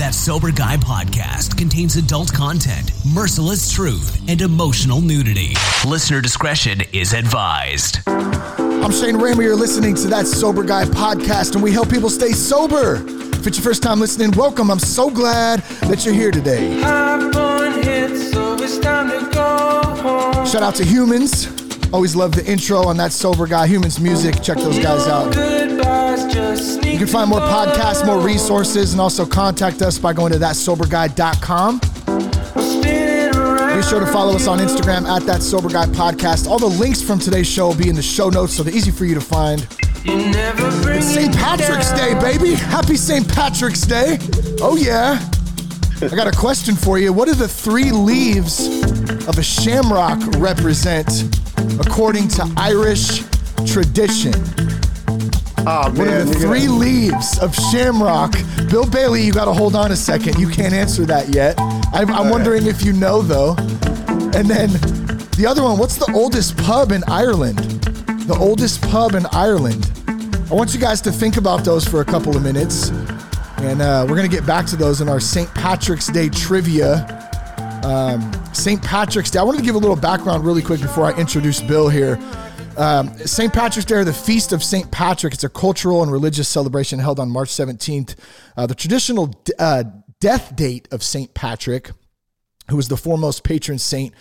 That Sober Guy podcast contains adult content, merciless truth, and emotional nudity. Listener discretion is advised. I'm Shane Ramey. You're listening to That Sober Guy podcast, and we help people stay sober. If it's your first time listening, welcome. I'm so glad that you're here today. Shout out to Humans. Always love the intro on That Sober Guy. Humans Music. Check those guys out. You can find more podcasts, more resources, and also contact us by going to thatsoberguy.com. Be sure to follow us on Instagram at That Sober Guy Podcast. All the links from today's show will be in the show notes, so they're easy for you to find. It's St. Patrick's Day, baby. Happy St. Patrick's Day. Oh, yeah. I got a question for you. What do the three leaves of a shamrock represent according to Irish tradition? Oh, What are man. the three gonna- leaves of shamrock? Bill Bailey, you got to hold on a second. You can't answer that yet. I'm, I'm wondering if you know, though. And then the other one, what's the oldest pub in Ireland? The oldest pub in Ireland. I want you guys to think about those for a couple of minutes. And uh, we're going to get back to those in our St. Patrick's Day trivia. Um, St. Patrick's Day. I wanted to give a little background really quick before I introduce Bill here. Um, St. Patrick's Day, or the Feast of St. Patrick, it's a cultural and religious celebration held on March 17th. Uh, the traditional uh, death date of St. Patrick, who was the foremost patron saint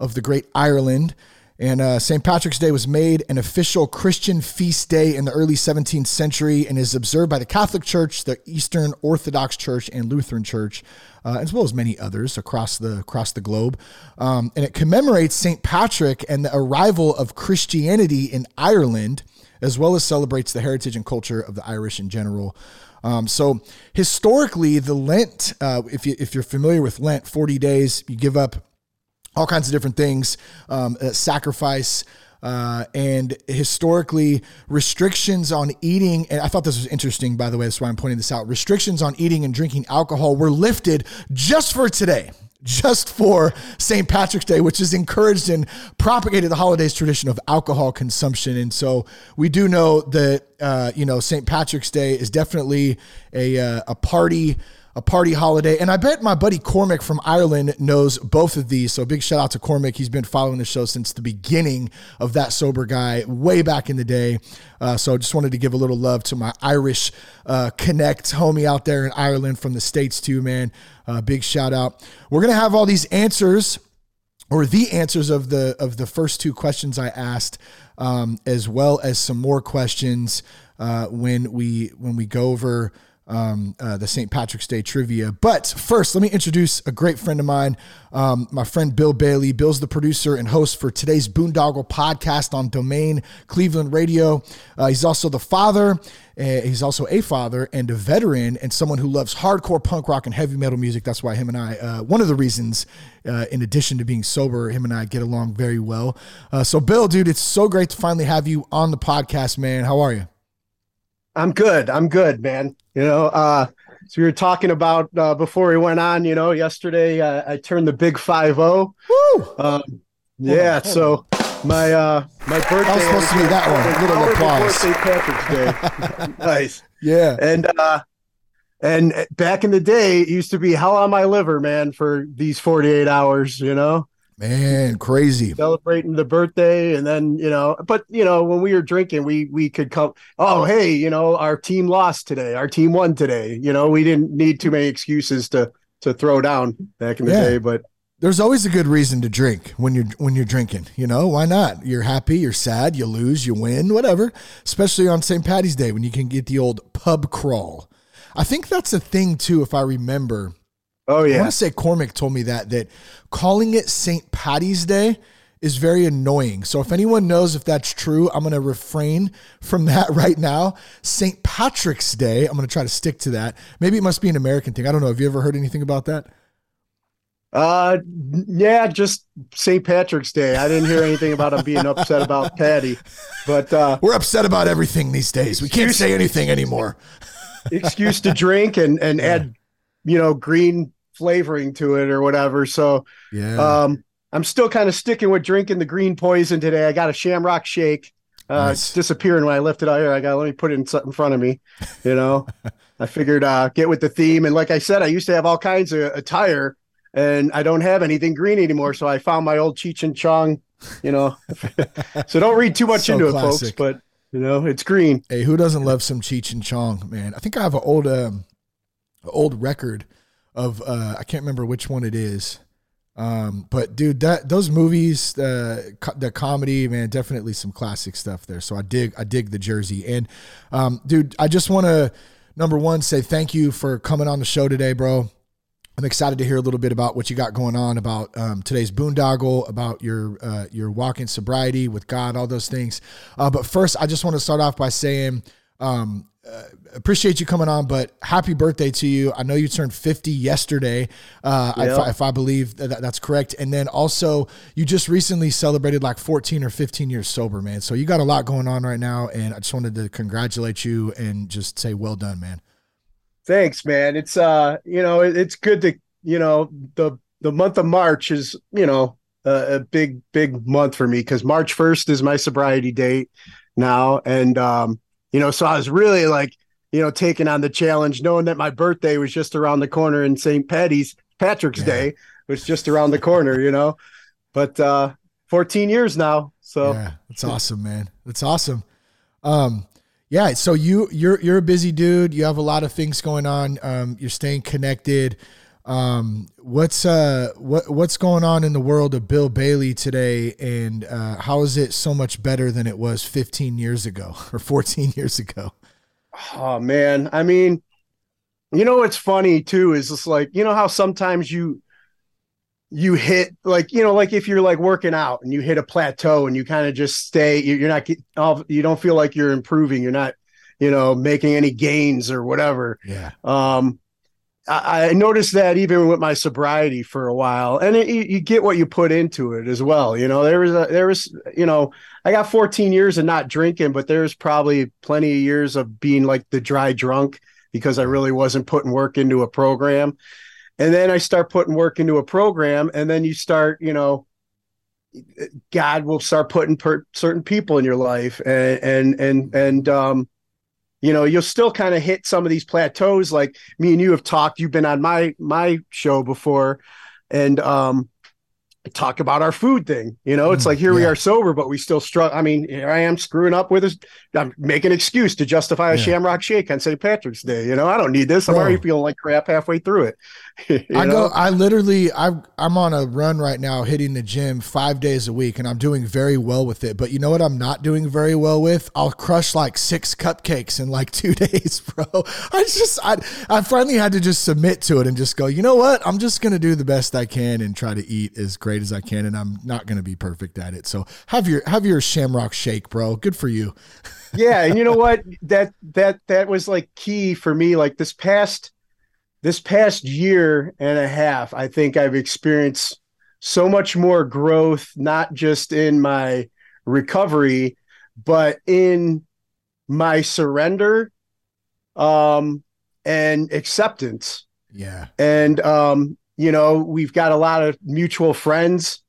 of the great Ireland. And uh, St. Patrick's Day was made an official Christian feast day in the early 17th century and is observed by the Catholic Church, the Eastern Orthodox Church, and Lutheran Church, uh, as well as many others across the across the globe. Um, and it commemorates St. Patrick and the arrival of Christianity in Ireland, as well as celebrates the heritage and culture of the Irish in general. Um, so historically, the Lent, uh, if you if you're familiar with Lent, 40 days, you give up all kinds of different things, um, uh, sacrifice. Uh, and historically, restrictions on eating, and I thought this was interesting, by the way, that's why I'm pointing this out. Restrictions on eating and drinking alcohol were lifted just for today, just for St. Patrick's Day, which has encouraged and propagated the holiday's tradition of alcohol consumption. And so we do know that, uh, you know, St. Patrick's Day is definitely a, uh, a party a party holiday. And I bet my buddy Cormac from Ireland knows both of these. So big shout out to Cormac. He's been following the show since the beginning of that sober guy way back in the day. Uh, so I just wanted to give a little love to my Irish uh, connect homie out there in Ireland from the States too, man. Uh, big shout out. We're going to have all these answers or the answers of the of the first two questions I asked, um, as well as some more questions uh, when we when we go over um, uh, the St. Patrick's Day trivia. But first, let me introduce a great friend of mine, um, my friend Bill Bailey. Bill's the producer and host for today's Boondoggle podcast on Domain Cleveland Radio. Uh, he's also the father. Uh, he's also a father and a veteran and someone who loves hardcore punk rock and heavy metal music. That's why him and I, uh, one of the reasons, uh, in addition to being sober, him and I get along very well. Uh, so, Bill, dude, it's so great to finally have you on the podcast, man. How are you? I'm good. I'm good, man. You know, uh, so we were talking about uh, before we went on. You know, yesterday uh, I turned the big five zero. Woo! Um, yeah. so my uh, my birthday was supposed to be that one. was Little applause. St. Patrick's Day. nice. Yeah. And uh, and back in the day, it used to be hell on my liver, man, for these 48 hours. You know. Man, crazy. celebrating the birthday and then you know but you know when we were drinking we we could come oh hey you know our team lost today our team won today you know we didn't need too many excuses to to throw down back in the Yeah. day but There's always a good reason to drink when you're when you're drinking. You know, why not? You're happy, you're sad, you lose, you win, whatever. Especially on St. Patty's Day when you can get the old pub crawl. I think that's a thing too, if I remember. Oh yeah. I want to say Cormac told me that that calling it St. Patty's Day is very annoying. So if anyone knows if that's true, I'm going to refrain from that right now. St. Patrick's Day, I'm going to try to stick to that. Maybe it must be an American thing. I don't know. Have you ever heard anything about that? uh yeah just st patrick's day i didn't hear anything about him being upset about patty but uh We're upset about everything these days. We can't say anything anymore. excuse to drink and and add you know green flavoring to it or whatever so Yeah. Um, I'm still kind of sticking with drinking the green poison today. I got a Shamrock shake. Uh, Nice. It's disappearing when I lift it out here. I got let me put it in, in front of me. You know, I figured uh, get with the theme. And like I said, I used to have all kinds of attire, and I don't have anything green anymore. So I found my old Cheech and Chong. You know, so don't read too much So into it, folks. But you know, it's green. Hey, who doesn't love some Cheech and Chong, man? I think I have an old um old record of uh I can't remember which one it is. Um but dude, that those movies, uh the comedy, man, definitely some classic stuff there. So I dig I dig the jersey. And um dude, I just want to number 1 say thank you for coming on the show today, bro. I'm excited to hear a little bit about what you got going on about um, today's boondoggle, about your uh, your walk in sobriety with God, all those things. Uh, but first, I just want to start off by saying, um, uh, appreciate you coming on, but happy birthday to you. I know you turned 50 yesterday, uh, if, I, if I believe that that's correct. And then also, you just recently celebrated like 14 or 15 years sober, man. So you got a lot going on right now, and I just wanted to congratulate you and just say well done, man. Thanks, man. It's uh, you know, it, it's good to you know the the month of March is you know a, a big big month for me because March first is my sobriety date now, and um, you know, so I was really like you know taking on the challenge, knowing that my birthday was just around the corner and St. Patty's Patrick's Yeah. Day was just around the corner, you know, but uh, 14 years now, so Yeah, that's awesome, man. That's awesome. Um, yeah. So you you're you're a busy dude. You have a lot of things going on. Um, you're staying connected. Um, what's uh what what's going on in the world of Bill Bailey today, and uh, how is it so much better than it was 15 years ago or 14 years ago? Oh man, I mean, you know what's funny too is just like you know how sometimes you you hit like you know like if you're like working out and you hit a plateau and you kind of just stay you- you're not you don't feel like you're improving you're not you know making any gains or whatever Yeah. um I, noticed that even with my sobriety for a while, and it, you, you get what you put into it as well. You know, there was a, there was, you know, I got 14 years of not drinking, but there's probably plenty of years of being like the dry drunk because I really wasn't putting work into a program. And then I start putting work into a program, and then you start, you know, God will start putting per- certain people in your life, and and and and um, you know, you'll still kind of hit some of these plateaus. Like me and you have talked. You've been on my my show before, and um, talk about our food thing. You know, it's Mm, like here we are sober, but we still struggle. I mean, here I am screwing up with this. I'm making an excuse to justify a Yeah. Shamrock Shake on St. Patrick's Day. You know, I don't need this. I'm Bro. already feeling like crap halfway through it. I know? go. I literally. I I'm on a run right now, hitting the gym five days a week, and I'm doing very well with it. But you know what? I'm not doing very well with. I'll crush like six cupcakes in like two days, bro. I just. I I finally had to just submit to it and just go. You know what? I'm just gonna do the best I can and try to eat as great as I can, and I'm not gonna be perfect at it. So have your have your Shamrock Shake, bro. Good for you. yeah and you know what that that that was like key for me like this past this past year and a half i think i've experienced so much more growth not just in my recovery but in my surrender um and acceptance. Yeah. and um you know we've got a lot of mutual friends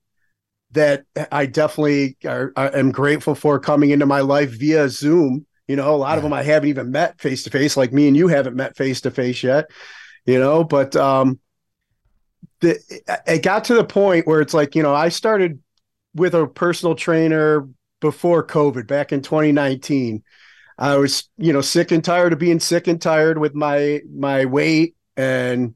that i definitely are, are, am grateful for coming into my life via zoom. You know a lot of them i haven't even met face to face like me and you haven't met face to face yet you know but um the it got to the point where it's like you know i started with a personal trainer before covid back in 2019 i was you know sick and tired of being sick and tired with my my weight and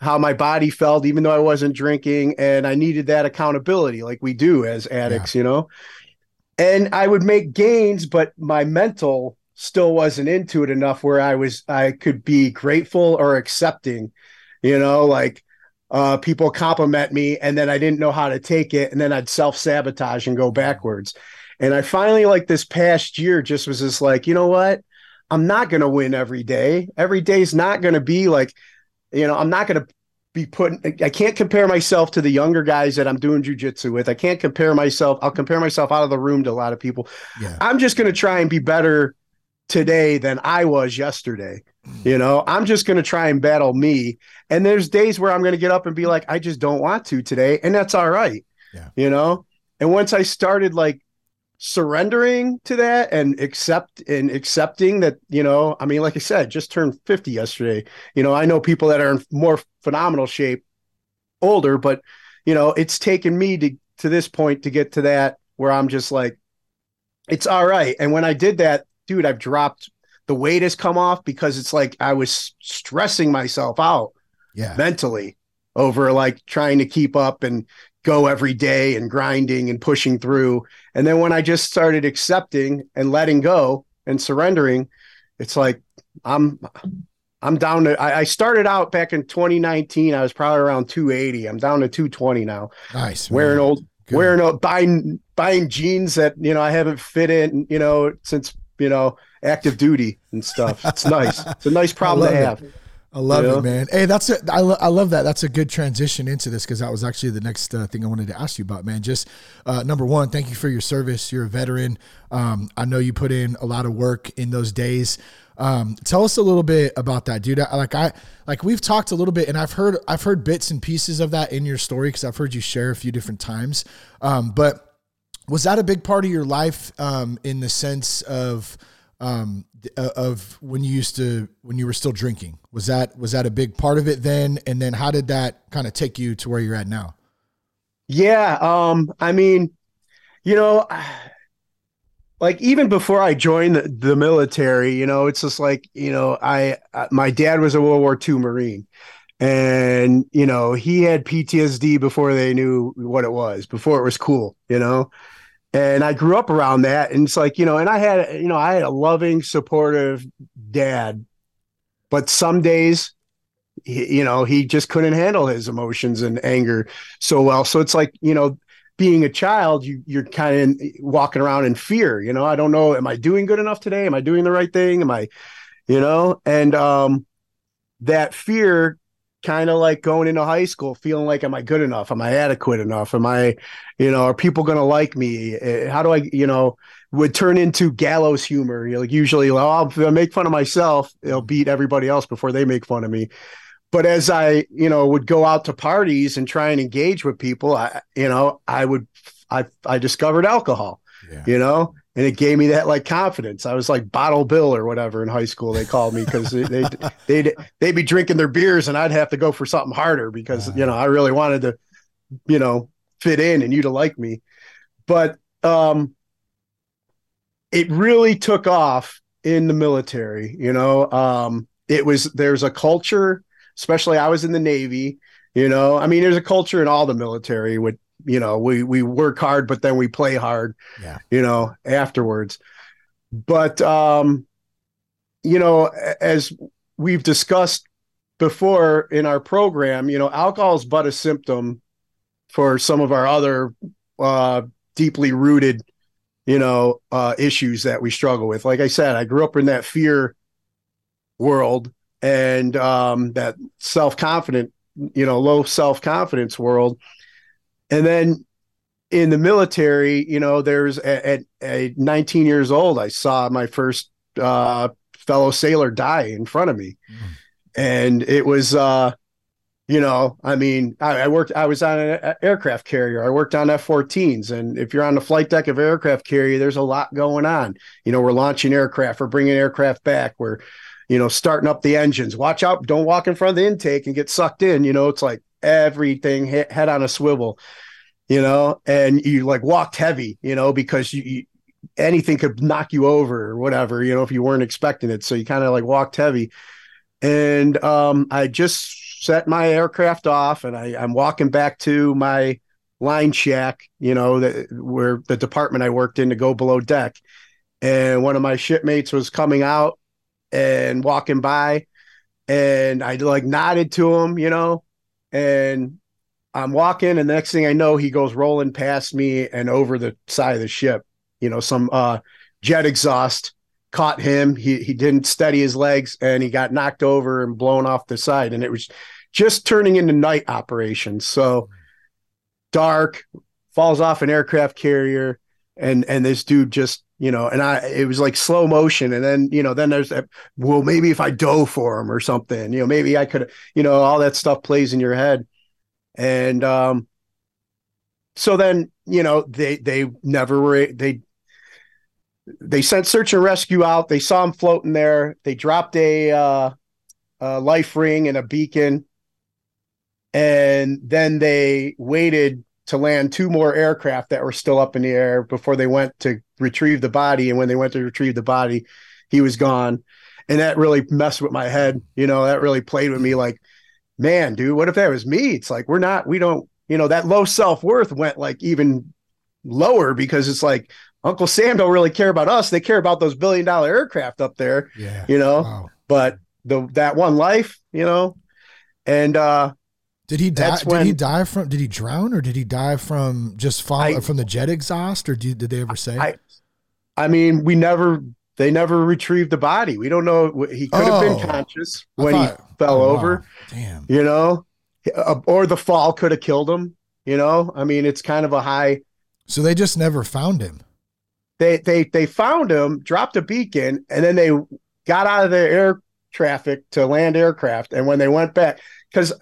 how my body felt even though i wasn't drinking and i needed that accountability like we do as addicts you know? And i would make gains but my mental still wasn't into it enough where i was i could be grateful or accepting you know like uh, people compliment me and then I didn't know how to take it and then I'd self sabotage and go backwards. And I finally like this past year just was just like, you know what? I'm not going to win every day. Every day's not going to be like, you know, I'm not going to be putting I can't compare myself to the younger guys that I'm doing jujitsu with. I can't compare myself. I'll compare myself out of the room to a lot of people. Yeah. I'm just going to try and be better today than I was yesterday. You know, I'm just going to try and battle me. And there's days where I'm going to get up and be like, I just don't want to today. And that's all right. Yeah. You know, and once I started like surrendering to that and accept and accepting that you know i mean like i said just turned 50 yesterday you know i know people that are in more phenomenal shape older but you know it's taken me to to this point to get to that where i'm just like it's all right and when i did that dude i've dropped the weight has come off because it's like i was stressing myself out Yeah. mentally over like trying to keep up and go every day and grinding and pushing through. And then when I just started accepting and letting go and surrendering, it's like I'm I'm down to I, I started out back in 2019. I was probably around 280. I'm down to 220 now. Nice. Wearing man. old Good. wearing old buying buying jeans that you know I haven't fit in, you know, since you know active duty and stuff. It's nice. It's a nice problem to it. have. I love it, man. Hey, that's a, I, lo- I love that. That's a good transition into this because that was actually the next uh, thing I wanted to ask you about, man. Just uh, number one, thank you for your service. You're a veteran. Um, I know you put in a lot of work in those days. Um, tell us a little bit about that, dude. I, like I, like we've talked a little bit, and I've heard, I've heard bits and pieces of that in your story because I've heard you share a few different times. Um, but was that a big part of your life um, in the sense of um, uh, of when you used to when you were still drinking? Was that was that a big part of it then? And then how did that kind of take you to where you're at now? Yeah, um, I mean, you know, like even before I joined the, the military, you know, it's just like, you know, I, I my dad was a World War II Marine and, you know, he had PTSD before they knew what it was, before it was cool, you know. And I grew up around that and it's like, you know, and I had, you know, I had a loving, supportive dad, but some days you know, he just couldn't handle his emotions and anger so well. So it's like, you know, being a child, you you're kind of walking around in fear, you know. I don't know, am I doing good enough today? Am I doing the right thing? Am I, you know, and um that fear kind of like going into high school feeling like am I good enough? Am I adequate enough? Am I, you know, are people going to like me? Eh, How do I, you know, would turn into gallows humor. You know, like usually, well, I'll, make fun of myself, it'll beat everybody else before they make fun of me but as I, you know, would go out to parties and try and engage with people, I, you know, I would, I, I discovered alcohol, Yeah. you know, and it gave me that like confidence. I was like Bottle Bill or whatever in high school. They called me because they, they, they'd, they'd be drinking their beers and I'd have to go for something harder because, you know, I really wanted to, you know, fit in and you to like me. But, um, it really took off in the military, you know, um, it was, there's a culture, especially I was in the Navy, you know, I mean, there's a culture in all the military with, you know, we, we work hard, but then we play hard, Yeah. you know, afterwards. But, um, you know, as we've discussed before in our program, you know, alcohol is but a symptom for some of our other, uh, deeply rooted, you know, uh, issues that we struggle with. Like I said, I grew up in that fear world and um, that self confident, you know, low self confidence world. And then in the military, you know, there's at, at 19 years old, I saw my first uh, fellow sailor die in front of me. Mm. And it was, uh, you know, I mean, I, I worked, I was on an aircraft carrier. I worked on F 14s. And if you're on the flight deck of aircraft carrier, there's a lot going on. You know, we're launching aircraft, we're bringing aircraft back, we're, you know, starting up the engines. Watch out, don't walk in front of the intake and get sucked in. You know, it's like everything head on a swivel, you know, and you like walked heavy, you know, because you, you anything could knock you over or whatever, you know, if you weren't expecting it. So you kind of like walked heavy. And um, I just set my aircraft off and I, I'm walking back to my line shack, you know, that where the department I worked in to go below deck. And one of my shipmates was coming out and walking by and I like nodded to him, you know, and I'm walking and the next thing I know, he goes rolling past me and over the side of the ship, you know, some uh, jet exhaust caught him. He, he didn't steady his legs and he got knocked over and blown off the side. And it was just turning into night operations. So dark falls off an aircraft carrier and, and this dude just, you know, and I, it was like slow motion. And then, you know, then there's that, well, maybe if I dove for him or something, you know, maybe I could, you know, all that stuff plays in your head. And, um, so then, you know, they, they never were, they, they sent search and rescue out. They saw him floating there. They dropped a, uh, a life ring and a beacon, and then they waited to land two more aircraft that were still up in the air before they went to retrieve the body. And when they went to retrieve the body, he was gone. And that really messed with my head. You know, that really played with me like, man, dude, what if that was me? It's like, we're not, we don't, you know, that low self worth went like even lower because it's like Uncle Sam don't really care about us. They care about those billion dollar aircraft up there. Yeah. You know, Wow. but the that one life, you know, and uh Did he die? That's Did he die from? Did he drown, or did he die from just fall I- from the jet exhaust, or did, did they ever say? I I mean, we never they never retrieved the body. We don't know he could have Oh. been conscious when thought- he fell oh, wow. over, Damn. you know, Uh, or the fall could have killed him, you know. I mean, it's kind of a high So they just never found him. they they they found him, dropped a beacon, and then they got out of the air traffic to land aircraft. And when they went back, because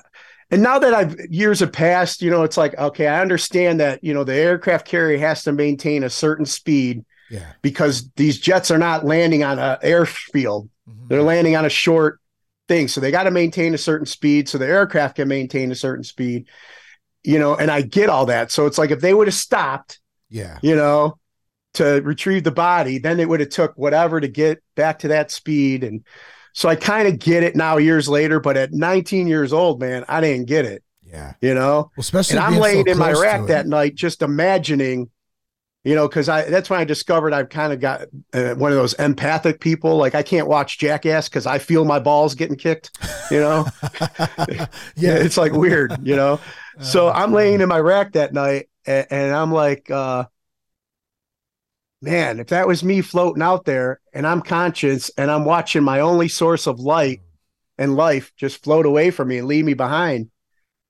and now that I've years have passed, you know, it's like okay, I understand that you know the aircraft carrier has to maintain a certain speed Yeah. because these jets are not landing on an airfield; Mhm. they're landing on a short thing, so they got to maintain a certain speed so the aircraft can maintain a certain speed. You know, and I get all that. So it's like if they would have stopped Yeah. you know, to retrieve the body, then it would have took whatever to get back to that speed. And so I kind of get it now years later, but at 19 years old, man, I didn't get it, Yeah. you know? Well, especially And I'm being so laying in my rack that night, just imagining, you know, because I that's when I discovered I've kind of got uh, one of those empathic people. Like I can't watch Jackass because I feel my balls getting kicked, you know? yeah. it's like weird, you know? so Uh, I'm laying in my rack that night and, and I'm like, uh, man, if that was me floating out there and I'm conscious and I'm watching my only source of light and life just float away from me and leave me behind,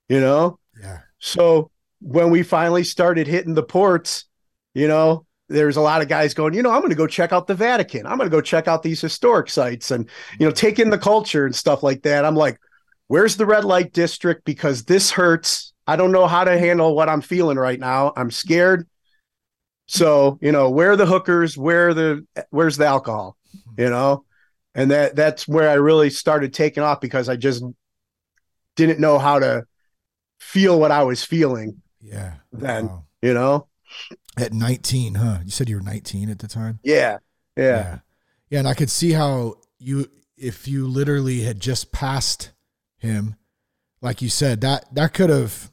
you know? Yeah. So when we finally started hitting the ports, you know, there's a lot of guys going, you know, I'm going to go check out the Vatican. I'm going to go check out these historic sites and, you know, take in the culture and stuff like that. I'm like, where's the red light district? Because this hurts. I don't know how to handle what I'm feeling right now. I'm scared. So, you know, where are the hookers? Where are the where's the alcohol? Mm-hmm. You know? And that that's where I really started taking off because I just didn't know how to feel what I was feeling, Yeah. Then- Wow. you know? At 19, huh? You said you were 19 at the time? Yeah. Yeah. Yeah. Yeah, and I could see how you if you literally had just passed him, like you said, that that could have,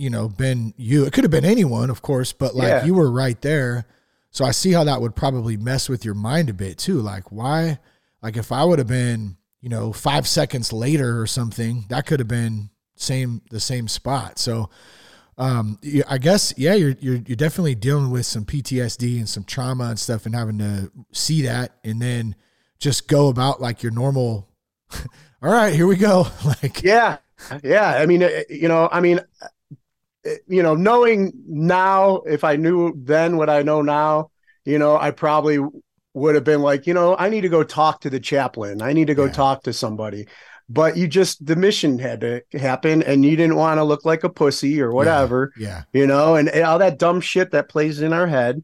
you know, been you. It could have been anyone, of course, but like Yeah. you were right there. So I see how that would probably mess with your mind a bit too. Like why like if I would have been, you know, 5 seconds later or something, that could have been same the same spot. So um I guess yeah you're you're you're definitely dealing with some PTSD and some trauma and stuff and having to see that and then just go about like your normal all right here we go like Yeah. Yeah. I mean, uh, you know, I mean, you know, knowing now, if I knew then what I know now, you know, I probably would have been like, you know, I need to go talk to the chaplain. I need to go Yeah. talk to somebody. But you just, the mission had to happen and you didn't want to look like a pussy or whatever. yeah you know, and, and all that dumb shit that plays in our head,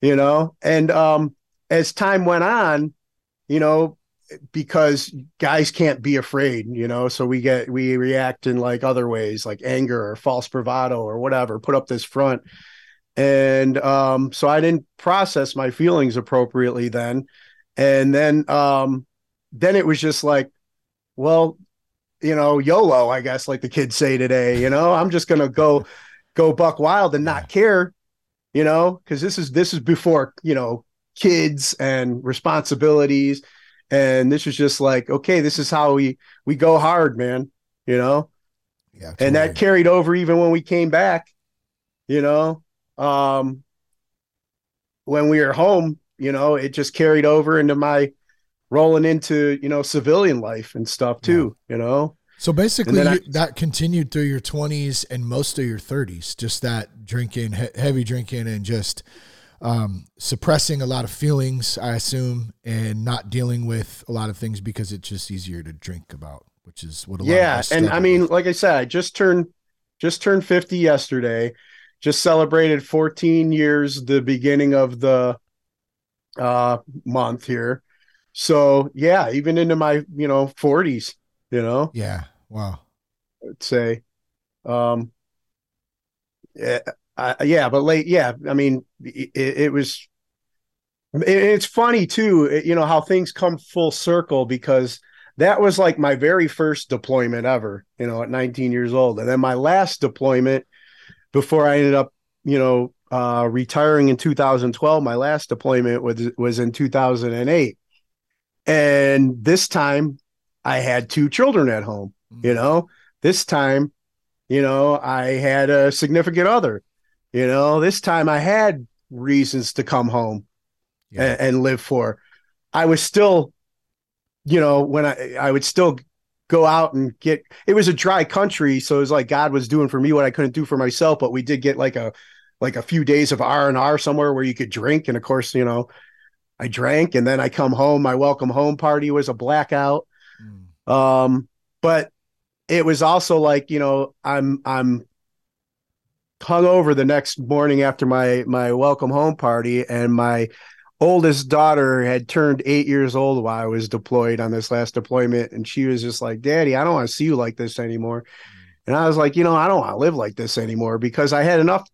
you know. And um, as time went on, you know, because guys can't be afraid, you know, so we get we react in like other ways, like anger or false bravado or whatever, put up this front. And um, so I didn't process my feelings appropriately then. And then um, then it was just like, well, you know, YOLO, I guess, like the kids say today, you know, I'm just gonna go go buck wild and not care, you know, because this is this is before, you know, kids and responsibilities. And this is just like, okay, this is how we we go hard, man, you know. yeah And that carried over even when we came back, you know. Um when we were home, you know, it just carried over into my rolling into, you know, civilian life and stuff too, you know. so basically you, that continued through your 20s and most of your 30s just that drinking he- heavy drinking and just um, suppressing a lot of feelings i assume and not dealing with a lot of things because it's just easier to drink about which is what a lot of yeah and i mean with. like i said i just turned just turned 50 yesterday just celebrated 14 years the beginning of the uh, month here. So yeah, even into my you know 40s, you know. Yeah. Wow. I'd say, um, yeah, yeah, but late, yeah. I mean, it, it was. It's funny too, you know how things come full circle because that was like my very first deployment ever, you know, at 19 years old, and then my last deployment before I ended up, you know, uh, retiring in 2012. My last deployment was was in 2008, and this time I had two children at home. Mm-hmm. You know, this time, you know, I had a significant other. You know, this time I had reasons to come home yeah. and, and live for. I was still, you know, when I I would still go out and get it was a dry country so it was like god was doing for me what i couldn't do for myself but we did get like a like a few days of R and R somewhere where you could drink. And of course, you know, I drank and then I come home. My welcome home party was a blackout. Mm. Um, but it was also like, you know, I'm I'm hung over the next morning after my my welcome home party and my oldest daughter had turned eight years old while I was deployed on this last deployment. And she was just like, Daddy, I don't want to see you like this anymore. Mm. And I was like, you know, I don't want to live like this anymore because I had enough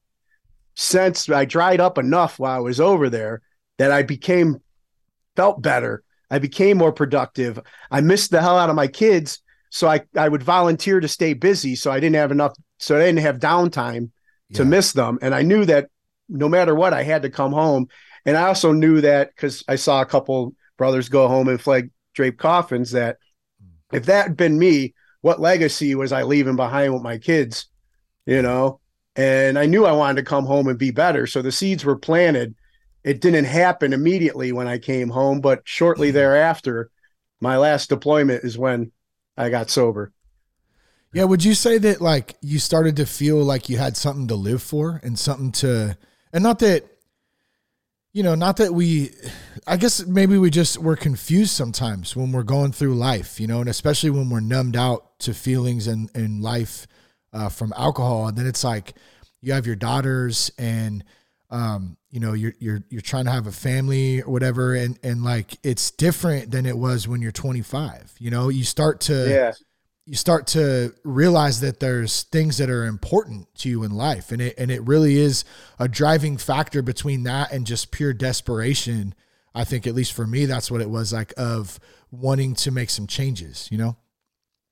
sense, I dried up enough while I was over there that I became felt better. I became more productive. I missed the hell out of my kids. So I, I would volunteer to stay busy. So I didn't have enough. So I didn't have downtime yeah. to miss them. And I knew that no matter what, I had to come home. And I also knew that because I saw a couple brothers go home and flag drape coffins that if that had been me, what legacy was I leaving behind with my kids? You know, and I knew I wanted to come home and be better. So the seeds were planted. It didn't happen immediately when I came home, but shortly mm-hmm. thereafter, my last deployment is when I got sober. Yeah, would you say that like you started to feel like you had something to live for and something to and not that you know, not that we I guess maybe we just we're confused sometimes when we're going through life, you know, and especially when we're numbed out to feelings and in life uh, from alcohol, and then it's like you have your daughters and um, you know you're you're you're trying to have a family or whatever, and and like it's different than it was when you're 25. You know, you start to yeah. You start to realize that there's things that are important to you in life, and it and it really is a driving factor between that and just pure desperation. I think at least for me, that's what it was like of wanting to make some changes. You know.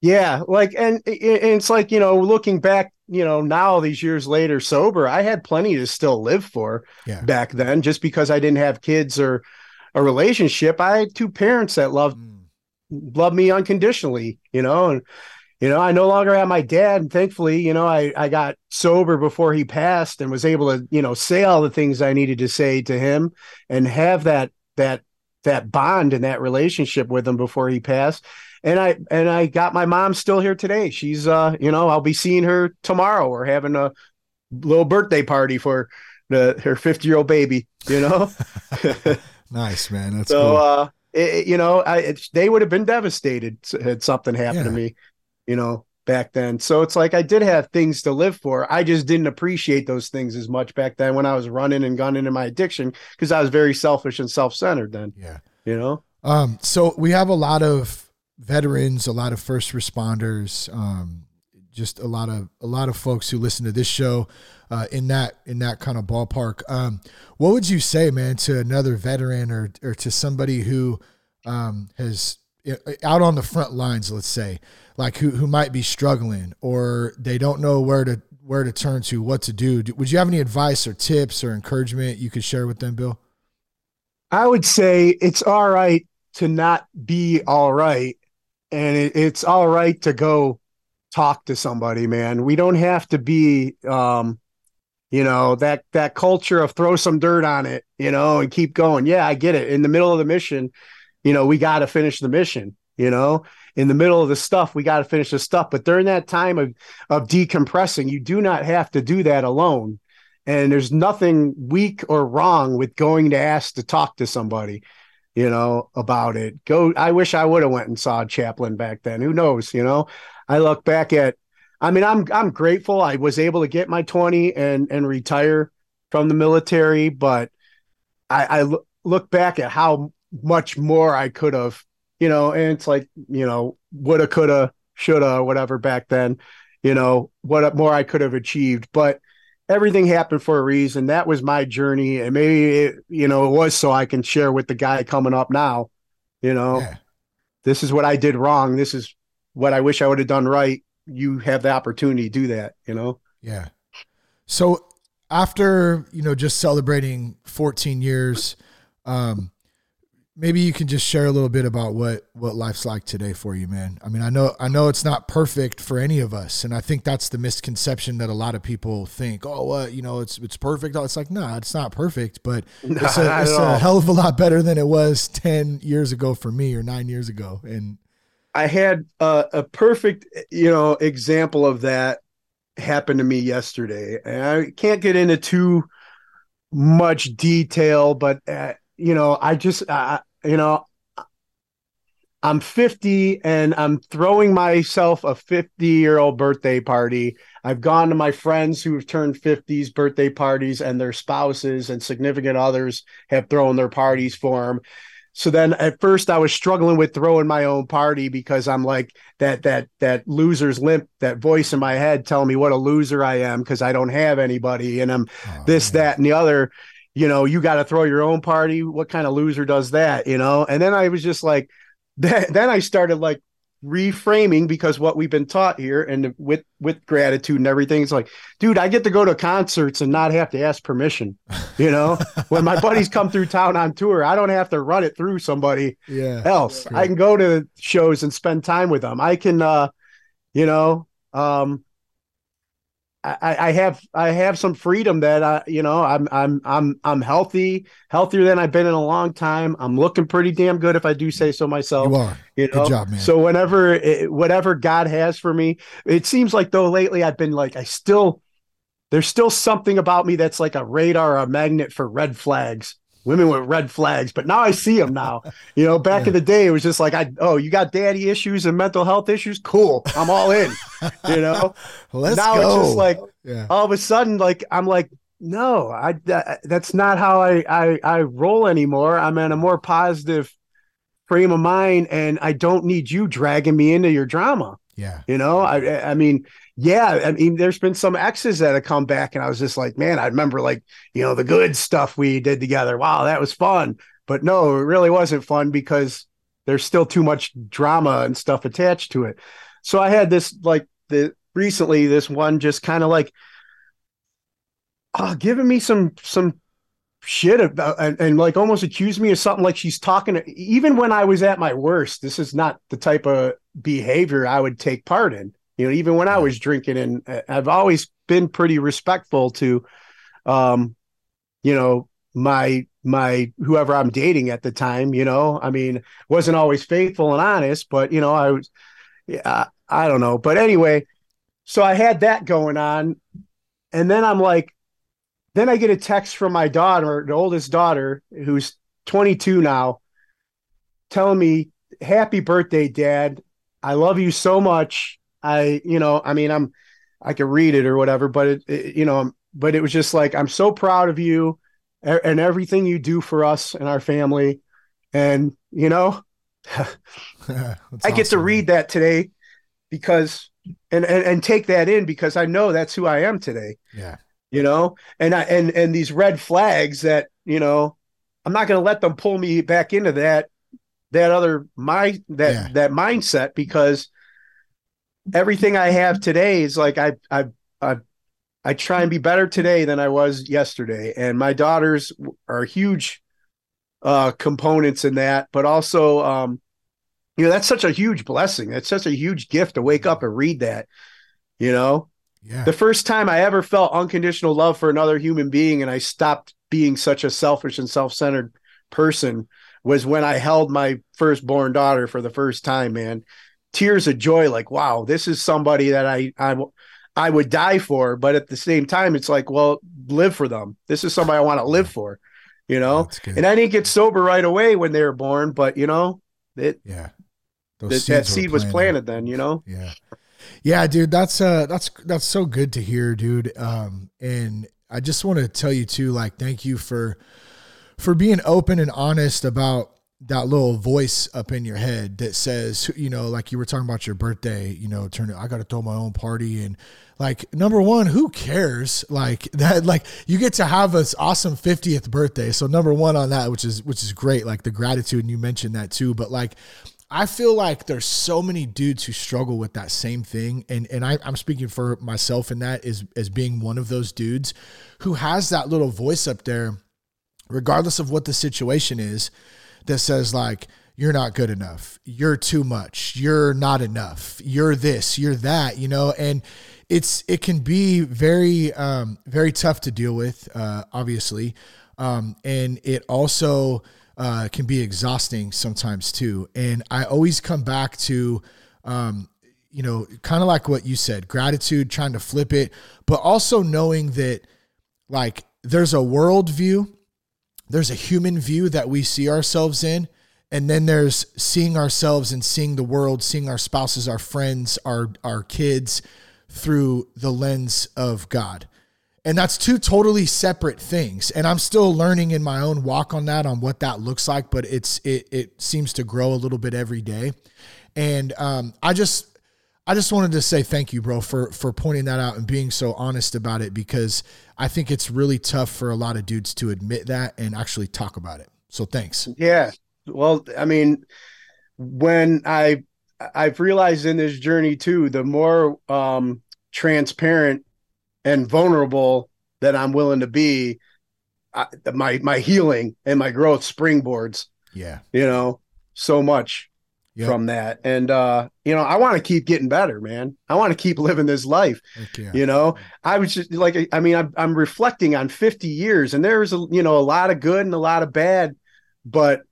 Yeah, like and, and it's like you know, looking back, you know, now these years later, sober, I had plenty to still live for yeah. back then, just because I didn't have kids or a relationship. I had two parents that loved loved me unconditionally, you know, and you know, I no longer have my dad, and thankfully, you know, I I got sober before he passed and was able to, you know, say all the things I needed to say to him and have that that that bond and that relationship with him before he passed and I and I got my mom still here today. She's uh, you know, I'll be seeing her tomorrow. We're having a little birthday party for the her 50 year old baby, you know. nice, man. That's so cool. uh it, you know, I it, they would have been devastated had something happened yeah. to me, you know, back then. So it's like I did have things to live for. I just didn't appreciate those things as much back then when I was running and gunning in my addiction because I was very selfish and self centered then. Yeah. You know? Um, so we have a lot of veterans, a lot of first responders, um, just a lot of a lot of folks who listen to this show uh, in that in that kind of ballpark. Um, what would you say, man, to another veteran or or to somebody who um, has out on the front lines, let's say, like who who might be struggling or they don't know where to where to turn to, what to do? Would you have any advice or tips or encouragement you could share with them, Bill? I would say it's all right to not be all right and it, it's all right to go talk to somebody, man. We don't have to be, um, you know, that that culture of throw some dirt on it, you know, and keep going. Yeah, I get it. In the middle of the mission, you know, we got to finish the mission. You know, in the middle of the stuff, we got to finish the stuff. But during that time of of decompressing, you do not have to do that alone. And there's nothing weak or wrong with going to ask to talk to somebody you know, about it. Go. I wish I would have went and saw a Chaplain back then. Who knows? You know, I look back at. I mean, I'm I'm grateful I was able to get my 20 and and retire from the military, but I, I look back at how much more I could have, you know, and it's like, you know, woulda, coulda, shoulda, whatever back then, you know, what more I could have achieved. But everything happened for a reason. That was my journey. And maybe, it, you know, it was so I can share with the guy coming up now, you know, Yeah. this is what I did wrong. This is what I wish I would have done right. You have the opportunity to do that, you know? Yeah. So after, you know, just celebrating 14 years, um, maybe you can just share a little bit about what what life's like today for you, man. I mean, I know I know it's not perfect for any of us, and I think that's the misconception that a lot of people think, oh, what, you know, it's it's perfect. It's like, no, it's not perfect, but it's a, it's a hell of a lot better than it was 10 years ago for me or 9 years ago. And I had a, a perfect, you know, example of that happen to me yesterday. And I can't get into too much detail, but uh, you know, I just, uh, you know, I'm 50 and I'm throwing myself a 50 year old birthday party. I've gone to my friends who have turned 50s birthday parties and their spouses and significant others have thrown their parties for them. So then at first I was struggling with throwing my own party because I'm like that that that loser's limp, that voice in my head telling me what a loser I am because I don't have anybody and I'm oh, this, man. that, and the other. You know, you got to throw your own party. What kind of loser does that? You know, and then I was just like, then, then I started like reframing because what we've been taught here and with with gratitude and everything it's like dude i get to go to concerts and not have to ask permission you know? When my buddies come through town on tour i don't have to run it through somebody yeah. else. I can go to shows and spend time with them. I can uh you know um I, I have I have some freedom that I you know I'm I'm I'm I'm healthy healthier than I've been in a long time I'm looking pretty damn good if I do say so myself You are. you know Good job, man. so whenever it, whatever god has for me it seems like though lately i've been like i still there's still something about me that's like a radar or a magnet for red flags women with red flags but now i see them now. You know back in the day it was just like i oh you got daddy issues and mental health issues? Cool. I'm all in you know? Let's now go. it's just like yeah. all of a sudden like i'm like no i that, that's not how I, I i roll anymore. I'm in a more positive frame of mind and i don't need you dragging me into your drama. Yeah. you know i i mean yeah i mean there's been some exes that have come back and i was just like man i remember like you know the good stuff we did together. Wow that was fun. But no it really wasn't fun because there's still too much drama and stuff attached to it. So i had this like the recently this one just kind of like uh giving me some some shit about and, and like almost accused me of something like she's talking to, even when I was at my worst, this is not the type of behavior I would take part in. You know, even when I was drinking and uh, I've always been pretty respectful to um you know my my whoever I'm dating at the time, you know. I mean, wasn't always faithful and honest, but you know, I was yeah, I, I don't know. But anyway, so I had that going on and then I'm like then I get a text from my daughter, the oldest daughter, who's 22 now, telling me, Happy birthday, dad. I love you so much. I, you know, I mean, I'm, I could read it or whatever, but it, it you know, but it was just like, I'm so proud of you and everything you do for us and our family. And, you know, I get to read that today because, and, and, and take that in because I know that's who I am today. Yeah. you know and i and and these red flags that you know i'm not going to let them pull me back into that that other my that Yeah. that mindset because everything i have today is like i i i i try and be better today than i was yesterday and my daughters are huge uh components in that but also um you know that's such a huge blessing it's such a huge gift to wake up and read that you know Yeah. the first time I ever felt unconditional love for another human being and I stopped being such a selfish and self-centered person was when I held my firstborn daughter for the first time, man. Tears of joy like, wow, this is somebody that I I I would die for, but at the same time it's like, well, live for them. This is somebody I want to live for, you know? And I didn't get sober right away when they were born, but you know, it yeah. That, that seed was planted then, you know? Yeah. Yeah, dude, that's uh that's that's so good to hear, dude. Um and I just want to tell you too like thank you for for being open and honest about that little voice up in your head that says, you know, like you were talking about your birthday, you know, turn it, I got to throw my own party. And like, number one, who cares? Like that, like you get to have this awesome 50th birthday. So number one on that, which is, which is great. Like the gratitude. And you mentioned that too, but like, I feel like there's so many dudes who struggle with that same thing. And, and I, I'm speaking for myself in that is as being one of those dudes who has that little voice up there, regardless of what the situation is that says like you're not good enough. You're too much. You're not enough. You're this you're that you know? And it's it can be very um very tough to deal with uh obviously. Um and it also uh can be exhausting sometimes too. And i always come back to um you know kind of like what you said gratitude trying to flip it but also knowing that like there's a world view there's a human view that we see ourselves in and then there's seeing ourselves and seeing the world seeing our spouses our friends our our kids through the lens of god. And that's two totally separate things. And i'm still learning in my own walk on that on what that looks like but it's it it seems to grow a little bit every day. And um, i just I just wanted to say thank you, bro, for for pointing that out and being so honest about it because I think it's really tough for a lot of dudes to admit that and actually talk about it. So thanks. Yeah. Well, I mean, when I I've realized in this journey too, the more um transparent and vulnerable that I'm willing to be, I, my my healing and my growth springboards. Yeah. You know, so much Yep. from that. And uh, you know, I want to keep getting better, man. I want to keep living this life. Yeah. You know, I was just like, I mean, I'm, I'm reflecting on 50 years, and there's a you know a lot of good and a lot of bad, but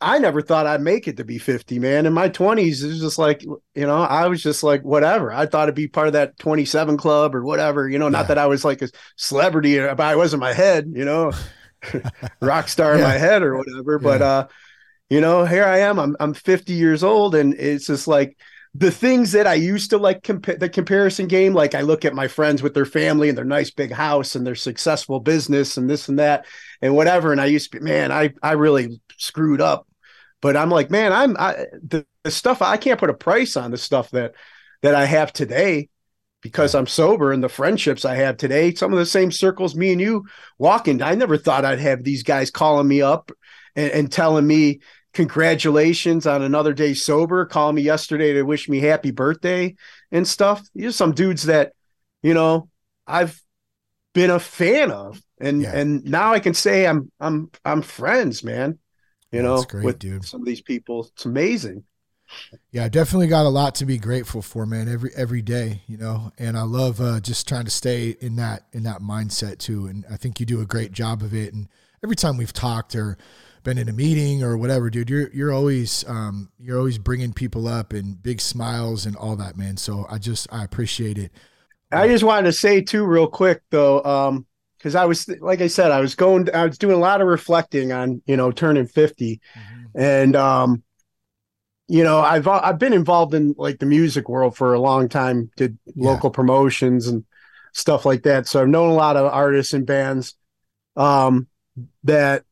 I never thought I'd make it to be 50, man. In my 20s, it was just like, you know, I was just like, whatever. I thought it'd be part of that 27 club or whatever. You know, not Yeah. that I was like a celebrity, but I was in my head. You know, rock star in my head or whatever. But uh, you know, here I am. I'm I'm 50 years old, and it's just like the things that I used to like compa- the comparison game. Like I look at my friends with their family and their nice big house and their successful business and this and that and whatever. And I used to be, man, I I really screwed up. But I'm like, man, I'm I the, the stuff I can't put a price on the stuff that that I have today because I'm sober and the friendships I have today, some of the same circles me and you walk in. I never thought I'd have these guys calling me up and, and telling me congratulations on another day sober, calling me yesterday to wish me happy birthday and stuff. These are some dudes that, you know, I've been a fan of. And Yeah. and now I can say I'm I'm I'm friends, man. You know, great, with dude. some of these people. It's amazing. Yeah, I definitely got a lot to be grateful for, man. Every every day, you know, and I love uh, just trying to stay in that in that mindset too. And I think you do a great job of it. And every time we've talked or been in a meeting or whatever, dude, you're you're always um, you're always bringing people up and big smiles and all that, man. So I just I appreciate it. I just wanted to say too, real quick though, um, because I was like I said, I was going, I was doing a lot of reflecting on you know turning 50 and um, you know I've I've been involved in like the music world for a long time, did Yeah. local promotions and stuff like that. So I've known a lot of artists and bands um, that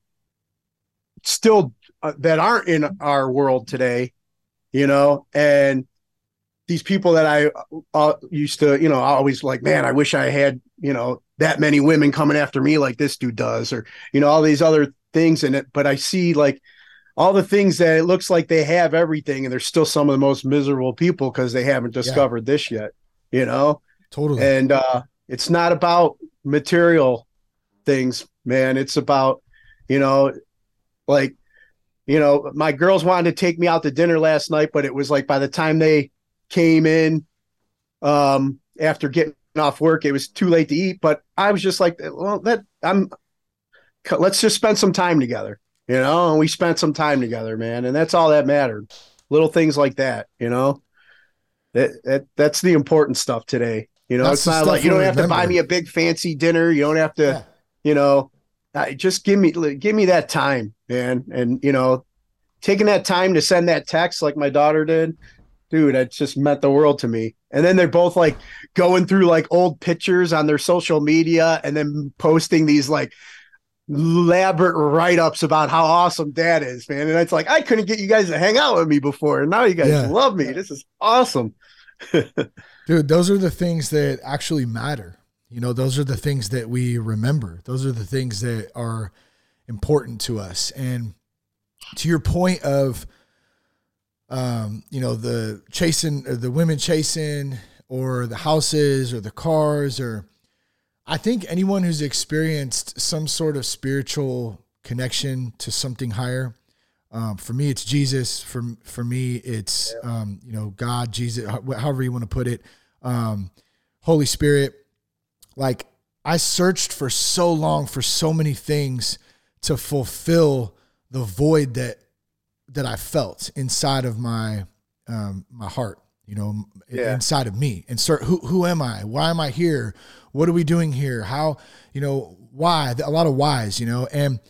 still uh, that aren't in our world today, you know, and these people that I uh, used to, you know, I always like, man, I wish I had, you know, that many women coming after me like this dude does, or you know, all these other things in it. But I see like all the things that it looks like they have everything, and they're still some of the most miserable people because they haven't discovered this yet, you know. Totally. And uh, it's not about material things, man. It's about, you know, like, you know, my girls wanted to take me out to dinner last night, but it was like by the time they came in, um, after getting off work, it was too late to eat. But I was just like, well, that I'm, let's just spend some time together, you know. And we spent some time together, man, and that's all that mattered. Little things like that, you know. That, that that's the important stuff today. You know, That's it's not like you don't have to buy me a big fancy dinner. You don't have to, Yeah. you know, uh, just give me give me that time, man. And you know, taking that time to send that text like my daughter did, dude, it just meant the world to me. And then they're both like going through like old pictures on their social media and then posting these like elaborate write-ups about how awesome dad is, man. And it's like I couldn't get you guys to hang out with me before, and now you guys Yeah. love me. This is awesome. Dude, those are the things that actually matter. You know, those are the things that we remember. Those are the things that are important to us. And to your point of, um, you know, the chasing, or the women chasing, or the houses, or the cars, or I think anyone who's experienced some sort of spiritual connection to something higher. Um, for me, it's Jesus. For for me, it's um, you know God, Jesus, however you want to put it, um, Holy Spirit. Like I searched for so long for so many things to fulfill the void that that I felt inside of my um, my heart. You know, Yeah. inside of me, and start who who am I? Why am I here? What are we doing here? How you know why? A lot of whys. You know, and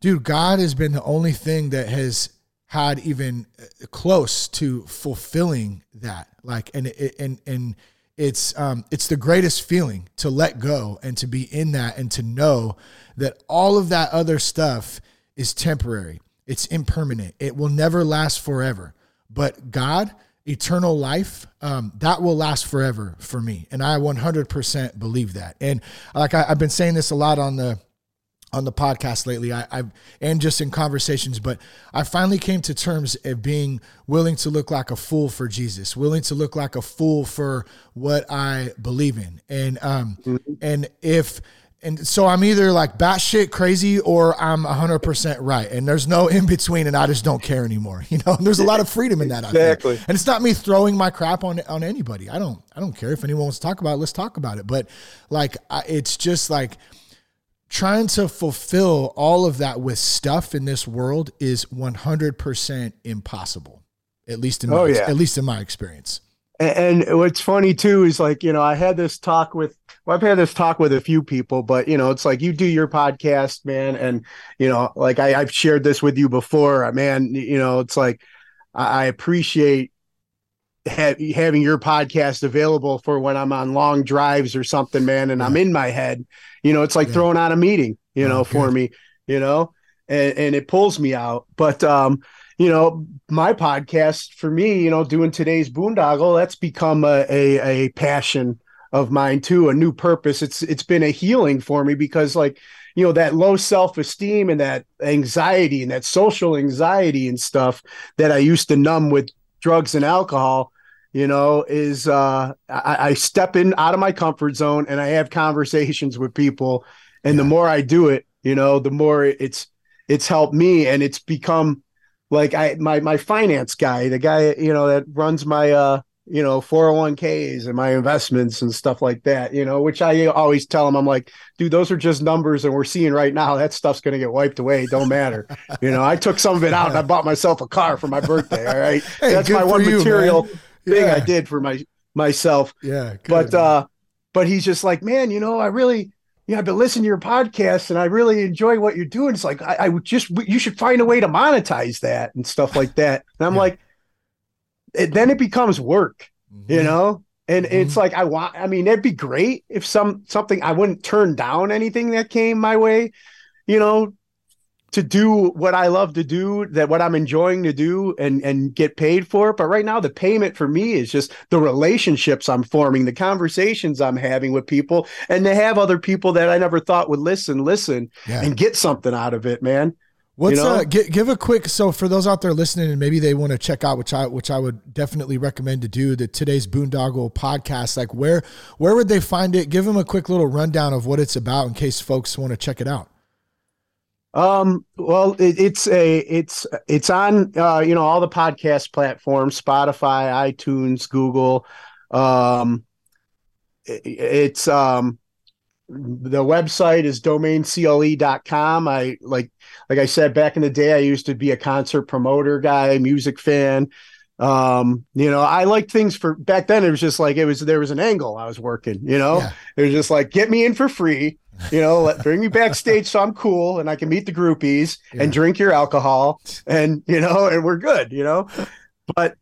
dude, God has been the only thing that has had even uh, close to fulfilling that. Like, and it, and and it's um it's the greatest feeling to let go and to be in that and to know that all of that other stuff is temporary. It's impermanent. It will never last forever. But God, eternal life, um, that will last forever for me, and I 100% believe that. And like I, I've been saying this a lot on the on the podcast lately. I, I've and just in conversations, but I finally came to terms of being willing to look like a fool for Jesus, willing to look like a fool for what I believe in, and um, and if. And so I'm either like batshit crazy or I'm 100% right. And there's no in between and I just don't care anymore. You know, and there's a lot of freedom in that. Exactly. And it's not me throwing my crap on on anybody. I don't I don't care if anyone wants to talk about it, let's talk about it. But like I, it's just like trying to fulfill all of that with stuff in this world is 100% impossible at least in my, Oh, yeah. at least in my experience And, and what's funny too is like, you know, I had this talk with, well, I've had this talk with a few people, but you know, it's like you do your podcast, man. And, you know, like I, I've shared this with you before, man, you know, it's like, I, I appreciate ha- having your podcast available for when I'm on long drives or something, man. And I'm in my head, you know, it's like Yeah. throwing on a meeting, you Oh, know, for good. me, you know, and, and it pulls me out. But, um, you know, my podcast for me, you know, doing today's boondoggle, that's become a, a, a passion of mine too, a new purpose. It's it's been a healing for me because like, you know, that low self-esteem and that anxiety and that social anxiety and stuff that I used to numb with drugs and alcohol, you know, is uh I, I step in out of my comfort zone and I have conversations with people. And the more I do it, you know, the more it's it's helped me and it's become like I my my finance guy, the guy you know that runs my uh you know 401ks and my investments and stuff like that, you know, which I always tell him I'm like, dude, those are just numbers and we're seeing right now that stuff's going to get wiped away, don't matter. you know, I took some of it out and I bought myself a car for my birthday, all right? Hey, That's my one you, material thing. I did for my myself yeah good, but man. uh but he's just like man you know i really yeah i've been listening to your podcast and i really enjoy what you're doing it's like i, I would just you should find a way to monetize that and stuff like that and i'm Yeah. like it, then it becomes work you Mhm. know and Mhm. it's like i want i mean it'd be great if some something i wouldn't turn down anything that came my way you know to do what i love to do that what i'm enjoying to do and and get paid for it but right now the payment for me is just the relationships i'm forming the conversations i'm having with people and to have other people that i never thought would listen listen yeah and get something out of it man What's know? uh gi- give a quick so for those out there listening and maybe they want to check out which I which I would definitely recommend to do the today's boondoggle podcast like where where would they find it give them a quick little rundown of what it's about in case folks want to check it out Um, well, it, it's a it's it's on uh, you know all the podcast platforms, Spotify, iTunes, Google. Um, it- it's um the website is domaincle.com. I like like I said back in the day, I used to be a concert promoter guy, music fan. Um, you know, I liked things for back then. It was just like it was there was an angle I was working. You know, Yeah. it was just like get me in for free. You know, let bring me backstage so I'm cool and I can meet the groupies Yeah. and drink your alcohol and you know, and we're good. You know, but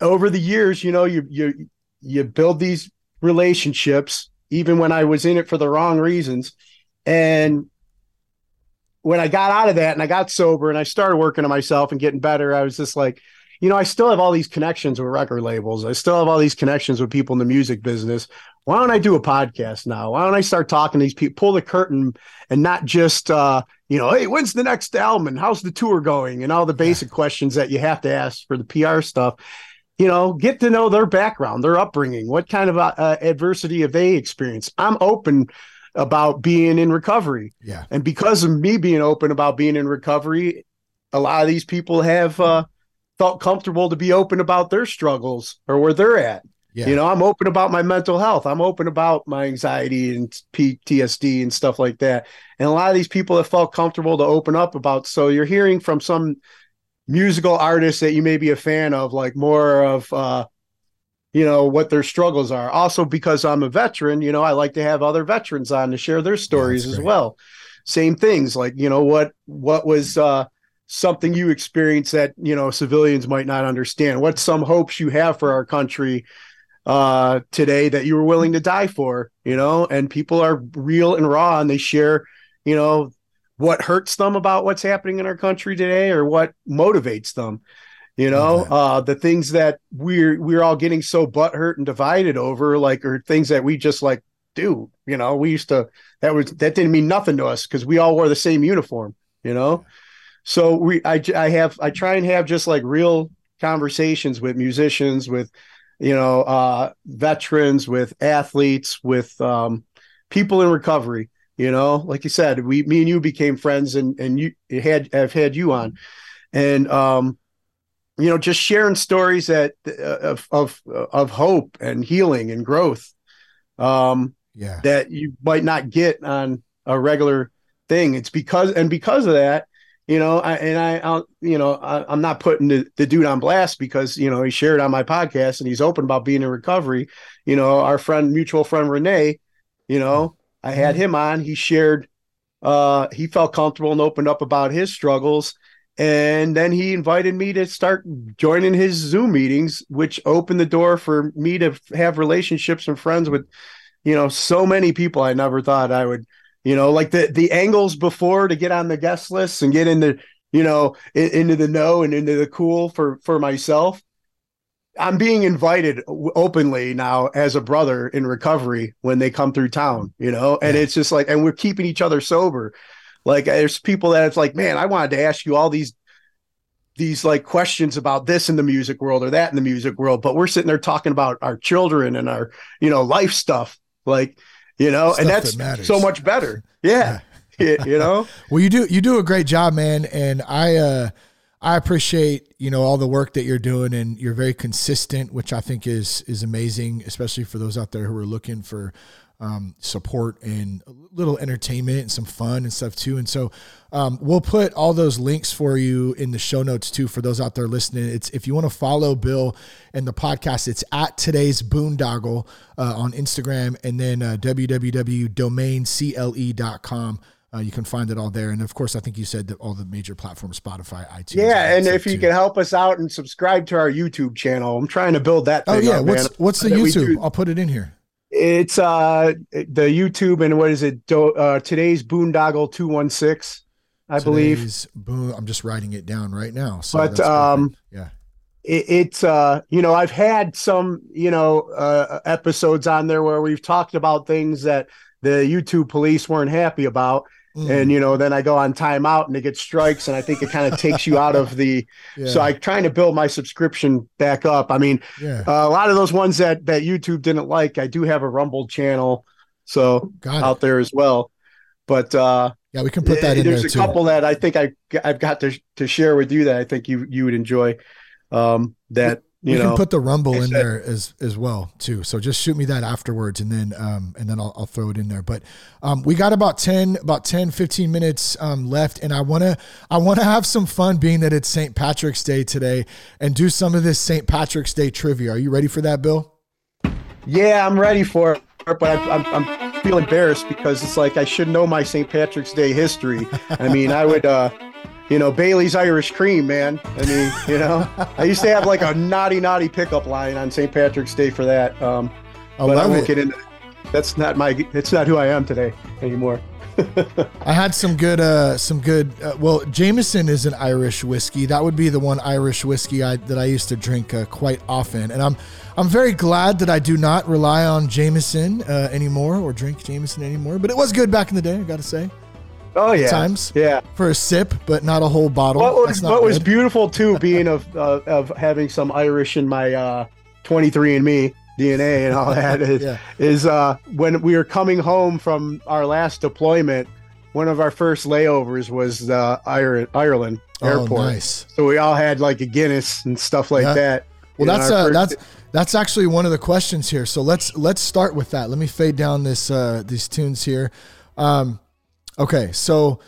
over the years, you know, you you you build these relationships, even when I was in it for the wrong reasons, and when I got out of that and I got sober and I started working on myself and getting better, I was just like, you know, I still have all these connections with record labels. I still have all these connections with people in the music business. Why don't I do a podcast now? Why don't I start talking to these people, pull the curtain and not just, uh, you know, hey, when's the next album and how's the tour going and all the basic questions that you have to ask for the PR stuff. You know, get to know their background, their upbringing, what kind of uh, uh adversity have they experienced. I'm open about being in recovery. Yeah. And because of me being open about being in recovery, a lot of these people have uh, felt comfortable to be open about their struggles or where they're at. Yeah. You know, I'm open about my mental health. I'm open about my anxiety and PTSD and stuff like that. And a lot of these people have felt comfortable to open up about. So you're hearing from some musical artists that you may be a fan of, like more of, uh, you know, what their struggles are. Also, because I'm a veteran, you know, I like to have other veterans on to share their stories yeah, as well. Same things, like you know, what what was uh, something you experienced that you know civilians might not understand what some hopes you have for our country uh today that you were willing to die for you know and people are real and raw and they share you know what hurts them about what's happening in our country today or what motivates them you know? Uh the things that we're we're all getting so butthurt and divided over like are things that we just like do you know? We used to that was that didn't mean nothing to us because we all wore the same uniform you know? So we I, I have i try and have just like real conversations with musicians with you know uh veterans with athletes with um people in recovery you know like you said we me and you became friends and and you had have had you on. And um you know just sharing stories that uh, of of of hope and healing and growth um yeah. that you might not get on a regular thing. It's because and because of that you know, I, and I, I'll, you know, I, am not putting the, the, dude on blast because you know he shared on my podcast and he's open about being in recovery. You know, our friend, mutual friend Renee, you know, I had him on. He shared, uh, he felt comfortable and opened up about his struggles, and then he invited me to start joining his Zoom meetings, which opened the door for me to have relationships and friends with, you know, so many people I never thought I would you know, like the the angles before to get on the guest list and get into you know in, into the know and into the cool for for myself. I'm being invited openly now as a brother in recovery when they come through town, you know, and yeah. it's just like, and we're keeping each other sober. Like there's people that it's like, man, I wanted to ask you all these these like questions about this in the music world or that in the music world, but we're sitting there talking about our children and our, you know, life stuff. Like, you know, Stuff and that's that so much better. Yeah. yeah. you know, well, you do, you do a great job, man. And I, uh, I appreciate you know all the work that you're doing, and you're very consistent, which I think is is amazing, especially for those out there who are looking for um, support and a little entertainment and some fun and stuff too. And so um, we'll put all those links for you in the show notes too for those out there listening. It's if you want to follow Bill and the podcast, it's at today's boondoggle uh, on Instagram and then uh, www.domaincle.com. Uh, you can find it all there, and of course, I think you said that all the major platforms, Spotify, iTunes. Yeah, and if you too. can help us out and subscribe to our YouTube channel, I'm trying to build that. oh yeah, up, what's man. what's the YouTube? I'll put it in here. It's uh the YouTube and what is it? Do, uh, today's boondoggle two one six, I today's believe. Boon, I'm just writing it down right now. So but um, yeah, it, it's uh you know I've had some you know uh, episodes on there where we've talked about things that the YouTube police weren't happy about, Mm. And you know, then I go on timeout and it gets strikes, and I think it kind of takes you out of the. Yeah. So I'm trying to build my subscription back up. I mean, yeah. uh, a lot of those ones that that YouTube didn't like, I do have a Rumble channel, so out there as well. But uh, yeah, we can put that in there's there a couple that I think I I've got to to share with you that I think you you would enjoy. Um, that you we know, can put the rumble in there as as well too. So just shoot me that afterwards, and then um, and then I'll, I'll throw it in there. But um, we got about 10, about 10, 15 minutes um, left, and I wanna I wanna have some fun, being that it's St. Patrick's Day today, and do some of this St. Patrick's Day trivia. Are you ready for that, Bill? Yeah, I'm ready for it, but I, I'm I'm feel embarrassed because it's like I should know my St. Patrick's Day history. I mean, I would. Uh, you know, Bailey's Irish Cream, man. I mean, you know, I used to have like a naughty, naughty pickup line on St. Patrick's Day for that. Um, I but I won't it. get into That's not my, it's not who I am today anymore. I had some good, uh, some good. Uh, well, Jameson is an Irish whiskey. That would be the one Irish whiskey I, that I used to drink uh, quite often, and I'm, I'm very glad that I do not rely on Jameson uh, anymore or drink Jameson anymore. But it was good back in the day, I got to say. Oh yeah, times yeah for a sip, but not a whole bottle. What was, what was beautiful too, being of uh, of having some Irish in my uh, 23andMe DNA and all that is Yeah. is uh, when we were coming home from our last deployment. One of our first layovers was uh, Ireland, Ireland Oh, airport. nice. So we all had like a Guinness and stuff like Yeah. that. Well, You that's uh, that's that's actually one of the questions here. So let's let's start with that. Let me fade down this uh, these tunes here. Um, okay, so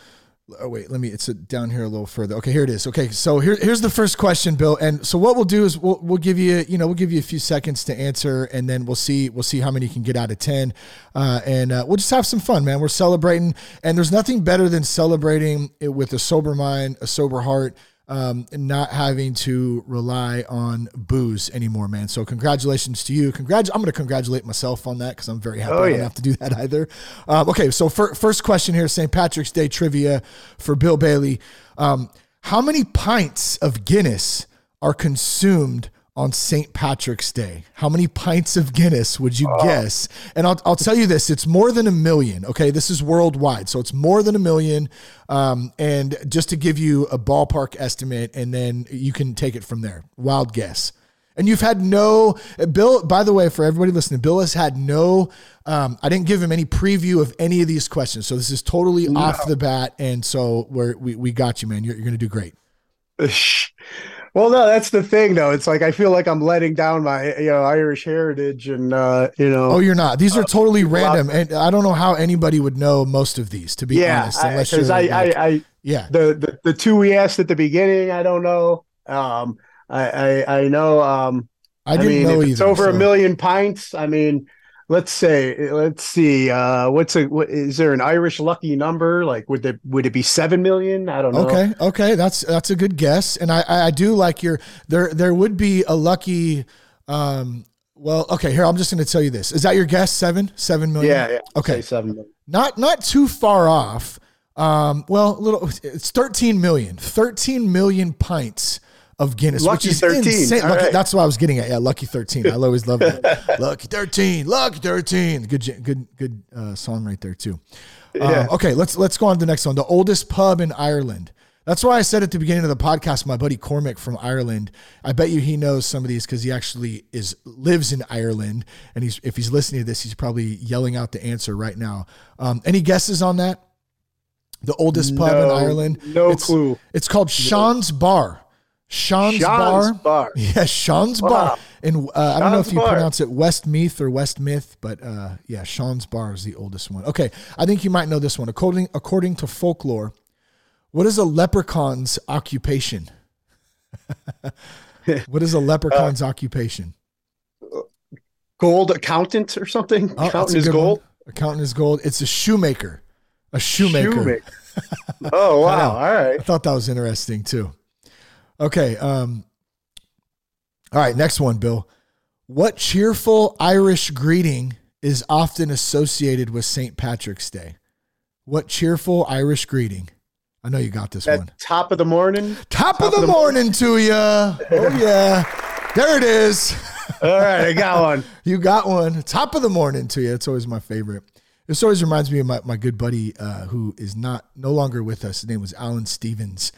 oh, wait, let me. It's down here a little further. Okay, here it is. Okay, so here here's the first question, Bill. And so what we'll do is we'll we'll give you you know we'll give you a few seconds to answer, and then we'll see we'll see how many you can get out of ten, uh, and uh, we'll just have some fun, man. We're celebrating, and there's nothing better than celebrating it with a sober mind, a sober heart um, not having to rely on booze anymore, man. So congratulations to you. Congrat- I'm going to congratulate myself on that because I'm very happy Oh, I don't yeah. have to do that either. Um, okay, so fir- first question here, St. Patrick's Day trivia for Bill Bailey. Um, how many pints of Guinness are consumed on St. Patrick's Day? How many pints of Guinness would you guess? And I'll, I'll tell you this it's more than a million. Okay. This is worldwide. So it's more than a million. Um, and just to give you a ballpark estimate, and then you can take it from there. Wild guess. And you've had no, Bill, by the way, for everybody listening, Bill has had no, um, I didn't give him any preview of any of these questions. So this is totally off the bat. And so we're, we, we got you, man. You're, you're going to do great. well, no, that's the thing, though. It's like I feel like I'm letting down my you know Irish heritage, and uh, you know, Oh, you're not. These are totally random, and I don't know how anybody would know most of these. To be yeah, honest, unless because you're I, like- I, I, yeah, the, the the two we asked at the beginning, I don't know. Um, I, I, I know. Um, I didn't mean, know either. it's over a million pints. I mean, let's say, let's see. Uh, what's a what, is there an Irish lucky number? Like, would it would it be seven million? I don't know. Okay, okay, that's that's a good guess, and I I I do like your there. There would be a lucky. Um, well, okay, here I'm just going to tell you this. Is that your guess? Seven, seven million. Yeah, yeah. Okay. Seven million. not not too far off. Um, well, a little. It's 13 million. 13 million pints of Guinness, Lucky which is 13. insane. Lucky, right. That's what I was getting at. Yeah, lucky 13. I always love that. lucky 13. Lucky 13. Good, good, good uh, song right there too. Um, Yeah. okay, let's let's go on to the next one. The oldest pub in Ireland. That's why I said at the beginning of the podcast, my buddy Cormac from Ireland. I bet you he knows some of these because he actually is lives in Ireland, and he's if he's listening to this, he's probably yelling out the answer right now. Um, any guesses on that? The oldest pub in Ireland. no It's- clue. It's called Sean's Bar. Sean's, Sean's Bar. Bar. Yeah, Sean's Wow. Bar. And uh, I don't know if you Bar. pronounce it Westmeath or Westmyth, but uh, yeah, Sean's Bar is the oldest one. Okay, I think you might know this one. According according to folklore, what is a leprechaun's occupation? what is a leprechaun's occupation? Gold accountant or something. Oh, Accountant is gold. one. Accountant is gold. It's a shoemaker. A shoemaker. Shoemaker. oh wow! All right. I thought that was interesting too. Okay. Um, all right. Next one, Bill. What cheerful Irish greeting is often associated with St. Patrick's Day? What cheerful Irish greeting? I know you got this At one. top of the morning. Top, of the, morning to you. Oh, yeah. There it is. All right, I got one. You got one. Top of the morning to you. It's always my favorite. This always reminds me of my, my good buddy uh, who is not no longer with us. His name was Alan Stevens,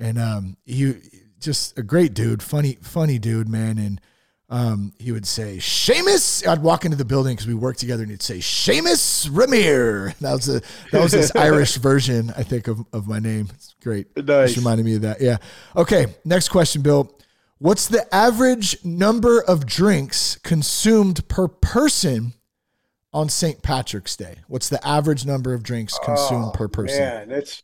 and um, he just a great dude, funny funny dude, man. And um, he would say Seamus. I'd walk into the building because we worked together, and he'd say Seamus Ramir. That was a that was his Irish version, I think, of, of my name. It's great. Nice. Just reminded me of that. Yeah. Okay. Next question, Bill. What's the average number of drinks consumed per person on St. Patrick's Day? What's the average number of drinks consumed per person? Oh, Man, it's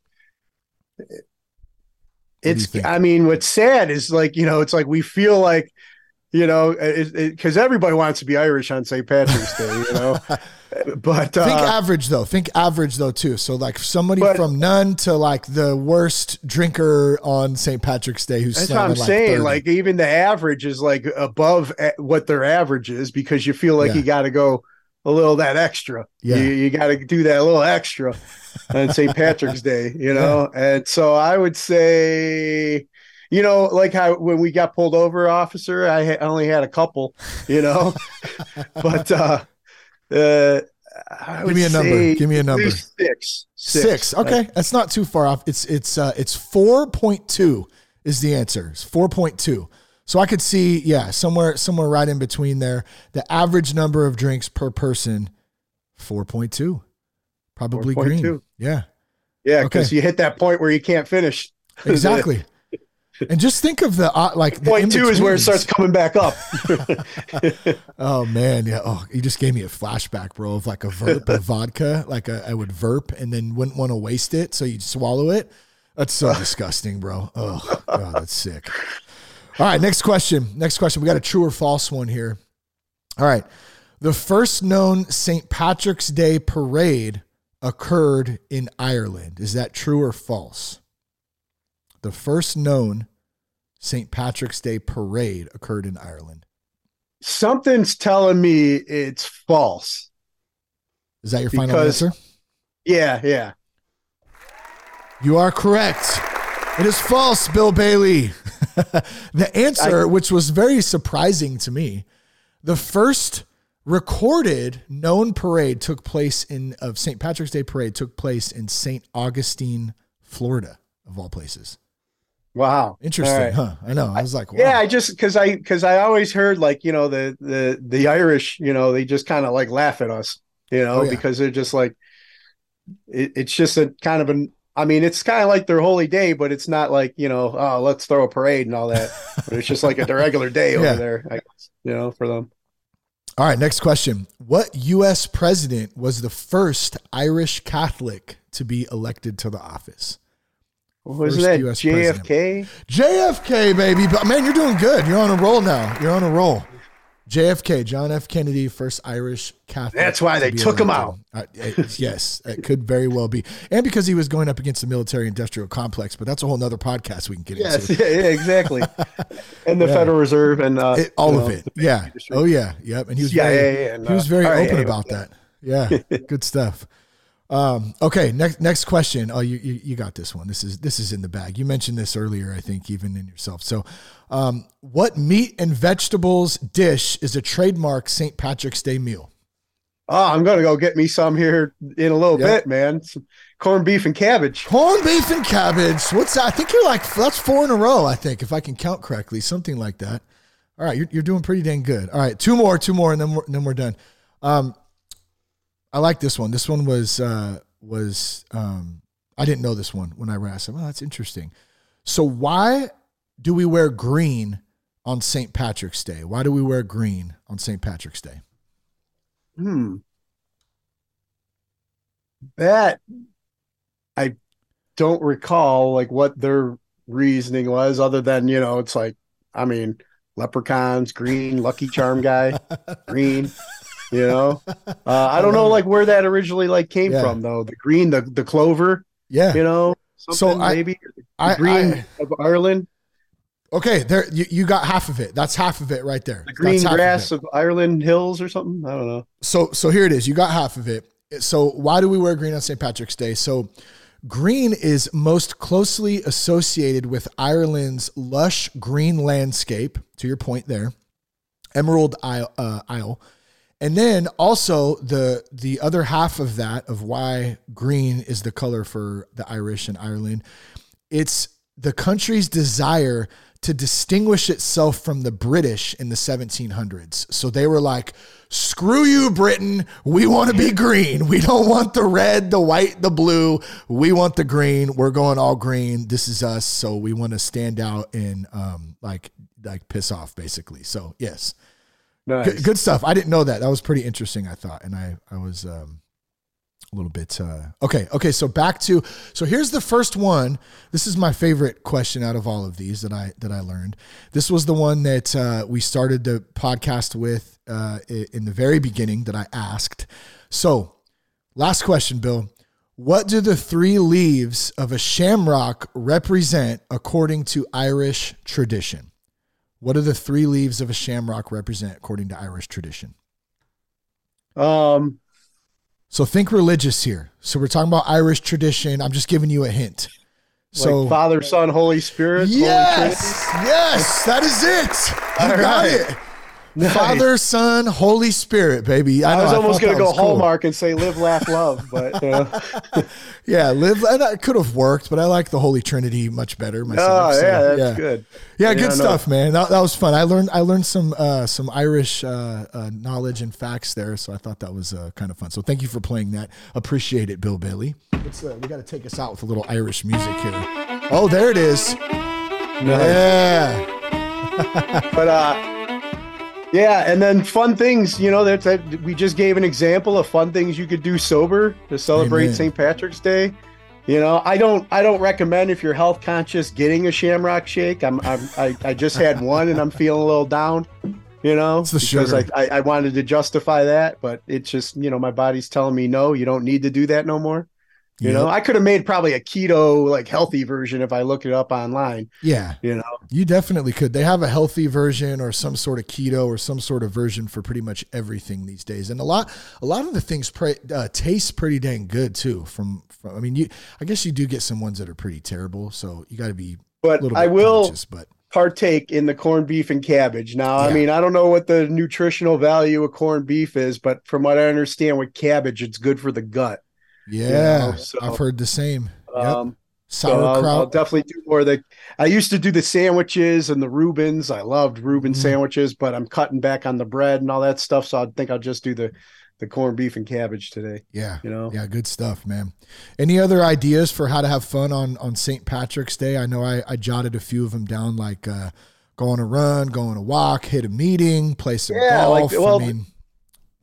it's. I mean, what's sad is like you know, it's like we feel like you know, because everybody wants to be Irish on St. Patrick's Day, you know. but Think uh, average though. Think average though too. So like somebody But- from none to like the worst drinker on St. Patrick's Day who's that's what I'm like, saying. 30. Like even the average is like above what their average is because you feel like Yeah. you got to go a little that extra. Yeah. You, you got to do that little extra on St. Patrick's Day, you know? And so I would say, you know, like how when we got pulled over, officer, I ha- only had a couple, you know, but, uh, uh, Give me a number. Give me a number. least Six. Six. Okay, that's not too far off. It's it's uh it's four point two is the answer. It's four point two. So I could see, yeah, somewhere somewhere right in between there. The average number of drinks per person, four point two. Probably green. 4.2. Yeah, Yeah, because Okay. you hit that point where you can't finish. exactly. and just think of the uh, like the point two is where it starts coming back up. Oh man, yeah. Oh, you just gave me a flashback, bro, of like a verp of vodka. Like a, I would verp and then wouldn't want to waste it, so you'd swallow it. That's so disgusting, bro. Oh, God, that's sick. All right, next question. Next question. We got a true or false one here. All right. The first known St. Patrick's Day parade occurred in Ireland. Is that true or false? The first known St. Patrick's Day parade occurred in Ireland. Something's telling me it's false. Is that your final Because- answer? Yeah, yeah. You are correct. It is false, Bill Bailey. the answer, which was very surprising to me, the first recorded known parade took place in of St. Patrick's Day parade took place in St. Augustine, Florida, of all places. Wow. Interesting, right. huh? I know. I was like, wow. Yeah, I just because I because I always heard like you know the the the Irish you know they just kind of like laugh at us you know Oh, yeah. because they're just like it, it's just a kind of an I mean it's kind of like their holy day but it's not like you know oh let's throw a parade and all that but it's just like a regular day Yeah. over there I guess, you know for them. All right, next question. What U.S. president was the first Irish Catholic to be elected to the office? Wasn't that US JFK? JFK, baby. But man, you're doing good. You're on a roll now. You're on a roll. JFK, John F. Kennedy, first Irish Catholic. That's why they took him out. Uh, it- yes, it could very well be. And because he was going up against the military industrial complex, but that's a whole other podcast we can get Yes, into. yeah, yeah, exactly. and the Yeah. Federal Reserve and uh, It- all of know, it. Yeah. Oh, yeah. Yep. And he was CIA very, and, he was uh, very open about that. Yeah. Good stuff. Um, okay, next next question. Oh, you, you you got this one. This is this is in the bag. You mentioned this earlier, I think, even in yourself. So, um, what meat and vegetables dish is a trademark St. Patrick's Day meal? Oh, I'm gonna go get me some here in a little Yeah. bit, man. Some corned beef and cabbage. Corned beef and cabbage. What's that? I think you're like that's four in a row. I think if I can count correctly, something like that. All right, you're, you're doing pretty dang good. All right, two more, two more, and then we're, then we're done. Um, I like this one. This one was uh, was um, I didn't know this one when I read. I said, "Well, that's interesting." So why do we wear green on St. Patrick's Day? Why do we wear green on St. Patrick's Day? Hmm. That I don't recall like what their reasoning was, other than you know, it's like I mean, leprechauns, green, Lucky Charm guy, green. You know, uh, I don't know like where that originally like came Yeah. from though. The green, the the clover, Yeah. you know, So I- maybe the I, green I of Ireland, okay. There, you, you got half of it. That's half of it right there. the green half of grass of, Ireland hills or something. I don't know. so so here it is. You got half of it. So why do we wear green on St. Patrick's Day? So green is most closely associated with Ireland's lush green landscape. To your point there, Emerald Isle, uh, Isle. And then also the the other half of that of why green is the color for the Irish and Ireland. It's the country's desire to distinguish itself from the British in the 1700s. So they were like, screw you, Britain. We want to be green. We don't want the red, the white, the blue. We want the green. We're going all green. This is us. So we want to stand out and um, like like piss off, basically. So yes. Nice. Good, stuff. I didn't know that. That was pretty interesting. I thought, and I I was um, a little bit uh, okay. Okay, so back to so here's the first one. This is my favorite question out of all of these that I that I learned. This was the one that uh, we started the podcast with uh, in the very beginning that I asked. So, last question, Bill. What do the three leaves of a shamrock represent according to Irish tradition? What do the three leaves of a shamrock represent according to Irish tradition? Um, So think religious here. So we're talking about Irish tradition. I'm just giving you a hint. So like Father, Son, Holy Spirit. Holy yes, yes, that is it. You All got right. it. Nice. Father, Son, Holy Spirit, baby. I, know, was almost going to go was cool. Hallmark and say live, laugh, love, but you know. Yeah, live. And that could have worked, but I like the Holy Trinity much better myself. oh so, yeah, that's yeah. good. Yeah, Yeah, good stuff, man. That, that was fun. I learned I learned some uh, some Irish uh, uh, knowledge and facts there, so I thought that was uh, kind of fun. So thank you for playing that. Appreciate it, Bill Bailey. Let's, uh, we got to take us out with a little Irish music here. Oh, there it is. Yeah. But uh yeah, and then fun things, you know, that's that we just gave an example of fun things you could do sober to celebrate St. Patrick's Day. You know, I don't I don't recommend if you're health conscious getting a shamrock shake. I'm, I'm I, I just had one and I'm feeling a little down, you know, It's the because sugar. I, I, I wanted to justify that, but it's just, you know, my body's telling me no, you don't need to do that no more. You know, I could have made probably a keto like healthy version if I look it up online, Yeah. you know. You definitely could. They have a healthy version or some sort of keto or some sort of version for pretty much everything these days. And a lot, a lot of the things pre- uh, taste pretty dang good too. From, from, I mean, you, I guess you do get some ones that are pretty terrible. So you got to be a But I will. But partake in the corned beef and cabbage. Now, I mean, I don't know what the nutritional value of corned beef is, but from what I understand with cabbage, it's good for the gut. Yeah, know, so- I've heard the same. Yep. Um, so I'll, Sauerkraut. I'll definitely do more of the. I used to do the sandwiches and the Reubens. I loved Reuben Mhm. sandwiches, but I'm cutting back on the bread and all that stuff. So I think I'll just do the the corned beef and cabbage today. yeah. You know, Yeah, good stuff, man. Any other ideas for how to have fun on on St. Patrick's Day? I know I, I jotted a few of them down, like uh, going on a run, going on a walk, hit a meeting, play some Yeah, like, golf. well, I mean,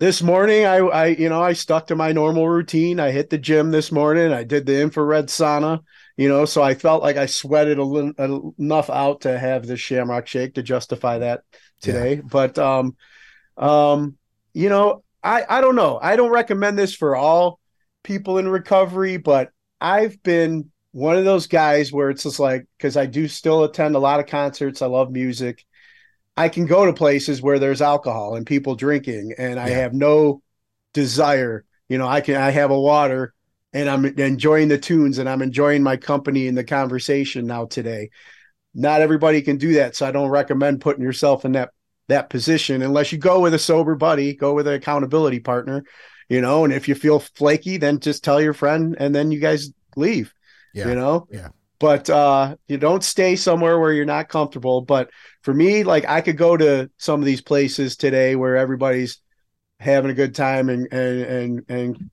this morning I, I you know i stuck to my normal routine. I hit the gym this morning. I did the infrared sauna you know so i felt like i sweated a little enough out to have the shamrock shake to justify that today. But um um you know i i don't know. I don't recommend this for all people in recovery but i've been one of those guys where it's just like because i do still attend a lot of concerts. I love music I can go to places where there's alcohol and people drinking, and I Yeah. have no desire. You know, I can I have a water, and I'm enjoying the tunes, and I'm enjoying my company and the conversation now today. Not everybody can do that, so I don't recommend putting yourself in that that position unless you go with a sober buddy, go with an accountability partner. You know, and if you feel flaky, then just tell your friend, and then you guys leave. yeah. You know, Yeah. But uh you don't stay somewhere where you're not comfortable but for me like i could go to some of these places today where everybody's having a good time and and and, and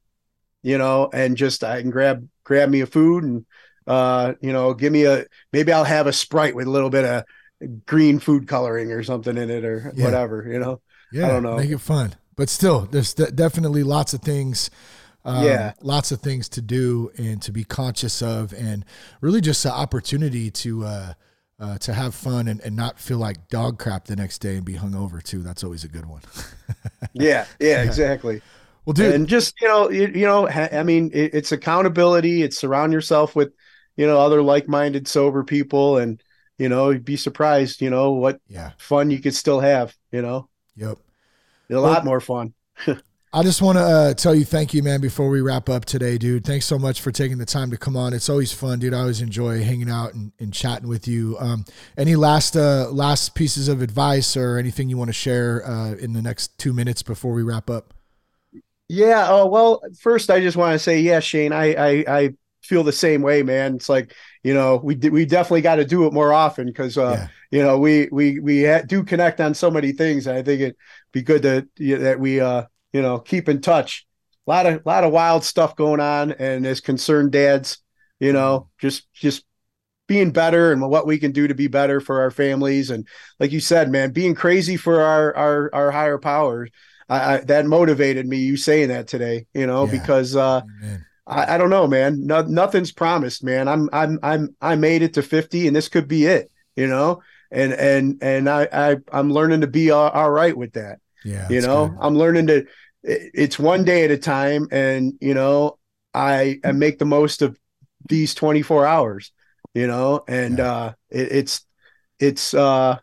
you know and just i can grab grab me a food and uh you know give me a maybe i'll have a sprite with a little bit of green food coloring or something in it or Yeah. whatever you know Yeah, I don't know. Make it fun, but still, there's de- definitely lots of things. Um, Yeah. lots of things to do and to be conscious of, and really just an opportunity to uh, uh, to have fun and, and not feel like dog crap the next day and be hungover too. That's always a good one. yeah yeah exactly well, dude, and just you know you, you know ha- i mean it, it's accountability it's surround yourself with you know other like-minded sober people and you know you'd be surprised you know what yeah, fun you could still have you know yep. a lot more fun I just want to uh, tell you thank you, man, before we wrap up today, dude. Thanks so much for taking the time to come on. It's always fun, dude. I always enjoy hanging out and, and chatting with you. Um, any last uh, last pieces of advice or anything you want to share uh, in the next two minutes before we wrap up? yeah oh well first i just want to say yeah shane i i, I feel the same way man it's like you know we d- we definitely got to do it more often because uh Yeah. you know we we we ha- do connect on so many things and i think it'd be good to yeah, that we uh you know keep in touch a lot of lot of wild stuff going on and as concerned dads you know just just being better and what we can do to be better for our families and like you said man being crazy for our our our higher powers I, I that motivated me you saying that today you know Yeah. because uh Amen. I, I don't know, man. No, nothing's promised, man. I'm I'm I'm I made it to 50 and this could be it, you know? And and and I, I I'm learning to be all, all right with that. Yeah, you know, good. I'm learning to it's one day at a time and you know, I I make the most of these 24 hours, you know, and Yeah. uh it, it's it's uh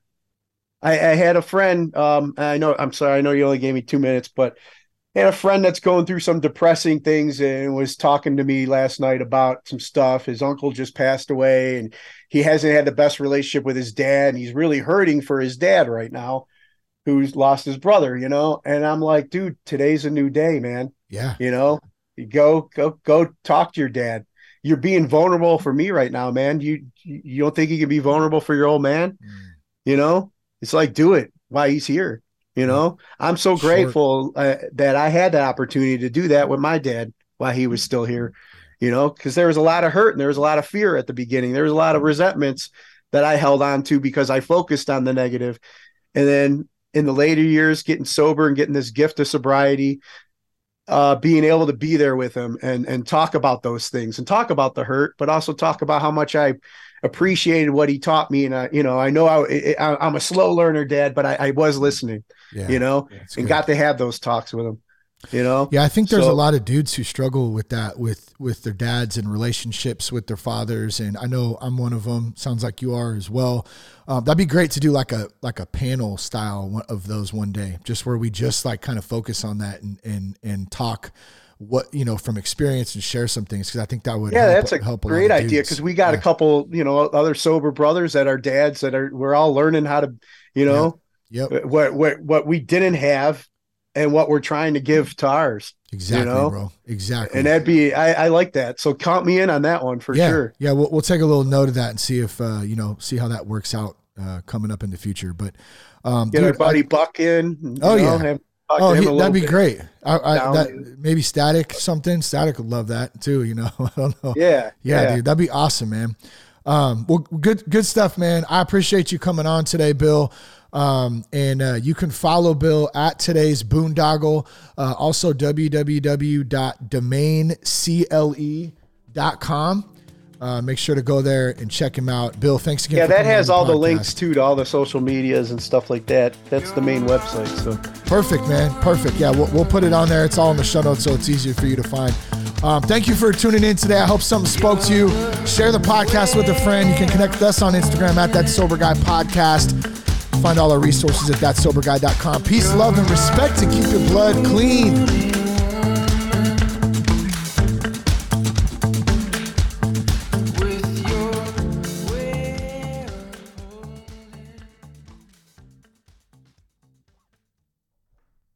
I, I had a friend um I know I'm sorry, I know you only gave me two minutes, but had a friend that's going through some depressing things and was talking to me last night about some stuff. His uncle just passed away and he hasn't had the best relationship with his dad and he's really hurting for his dad right now who's lost his brother, you know? And I'm like, dude, today's a new day, man. Yeah. You know, go go go talk to your dad. You're being vulnerable for me right now, man. You you don't think you can be vulnerable for your old man? Mm. You know? It's like do it while he's here. You know, I'm so grateful uh, that I had the opportunity to do that with my dad while he was still here. You know, because there was a lot of hurt and there was a lot of fear at the beginning. There was a lot of resentments that I held on to because I focused on the negative. And then in the later years, getting sober and getting this gift of sobriety, uh, being able to be there with him and and talk about those things and talk about the hurt, but also talk about how much I appreciated what he taught me. And I, you know, I know I, I am a slow learner, Dad, but I, I was listening. Yeah. You know, and good. got to have those talks with him. You know, Yeah, I think there's So- a lot of dudes who struggle with that with with their dads and relationships with their fathers, and I know I'm one of them. Sounds like you are as well. Um, that'd be great to do like a like a panel style one- of those one day, just where we just like kind of focus on that and and and talk what you know from experience and share some things because I think that would yeah, help, that's a help great of idea because we got a couple, you know, other sober brothers that are dads that are we're all learning how to, you know, Yep, what what what we didn't have and what we're trying to give to ours. exactly, know? bro. Exactly. And that'd be I, I like that. So count me in on that one for yeah, sure. Yeah, we'll, we'll take a little note of that and see if uh, you know see how that works out uh, coming up in the future. But um, Get our dude, buddy Buck in. Oh, know, yeah. have- talk to Oh, he, that'd be great. I, I, that, maybe static something. Static would love that too. You know, I don't know. Yeah, Yeah, dude, that'd be awesome, man. Um, well, good, good stuff, man. I appreciate you coming on today, Bill. Um, and uh, you can follow Bill at today's boondoggle. Uh, also, www.domaincle.com. Uh, make sure to go there and check him out. Bill, thanks again. Yeah, that has all the links too to all the social medias and stuff like that. That's the main website. So Perfect, man. Perfect. Yeah, we'll, we'll put it on there. It's all in the show notes, so it's easier for you to find. Um, thank you for tuning in today. I hope something spoke to you. Share the podcast with a friend. You can connect with us on Instagram at That Sober Guy Podcast. Find all our resources at thatsoberguy.com. Peace, love, and respect to keep your blood clean.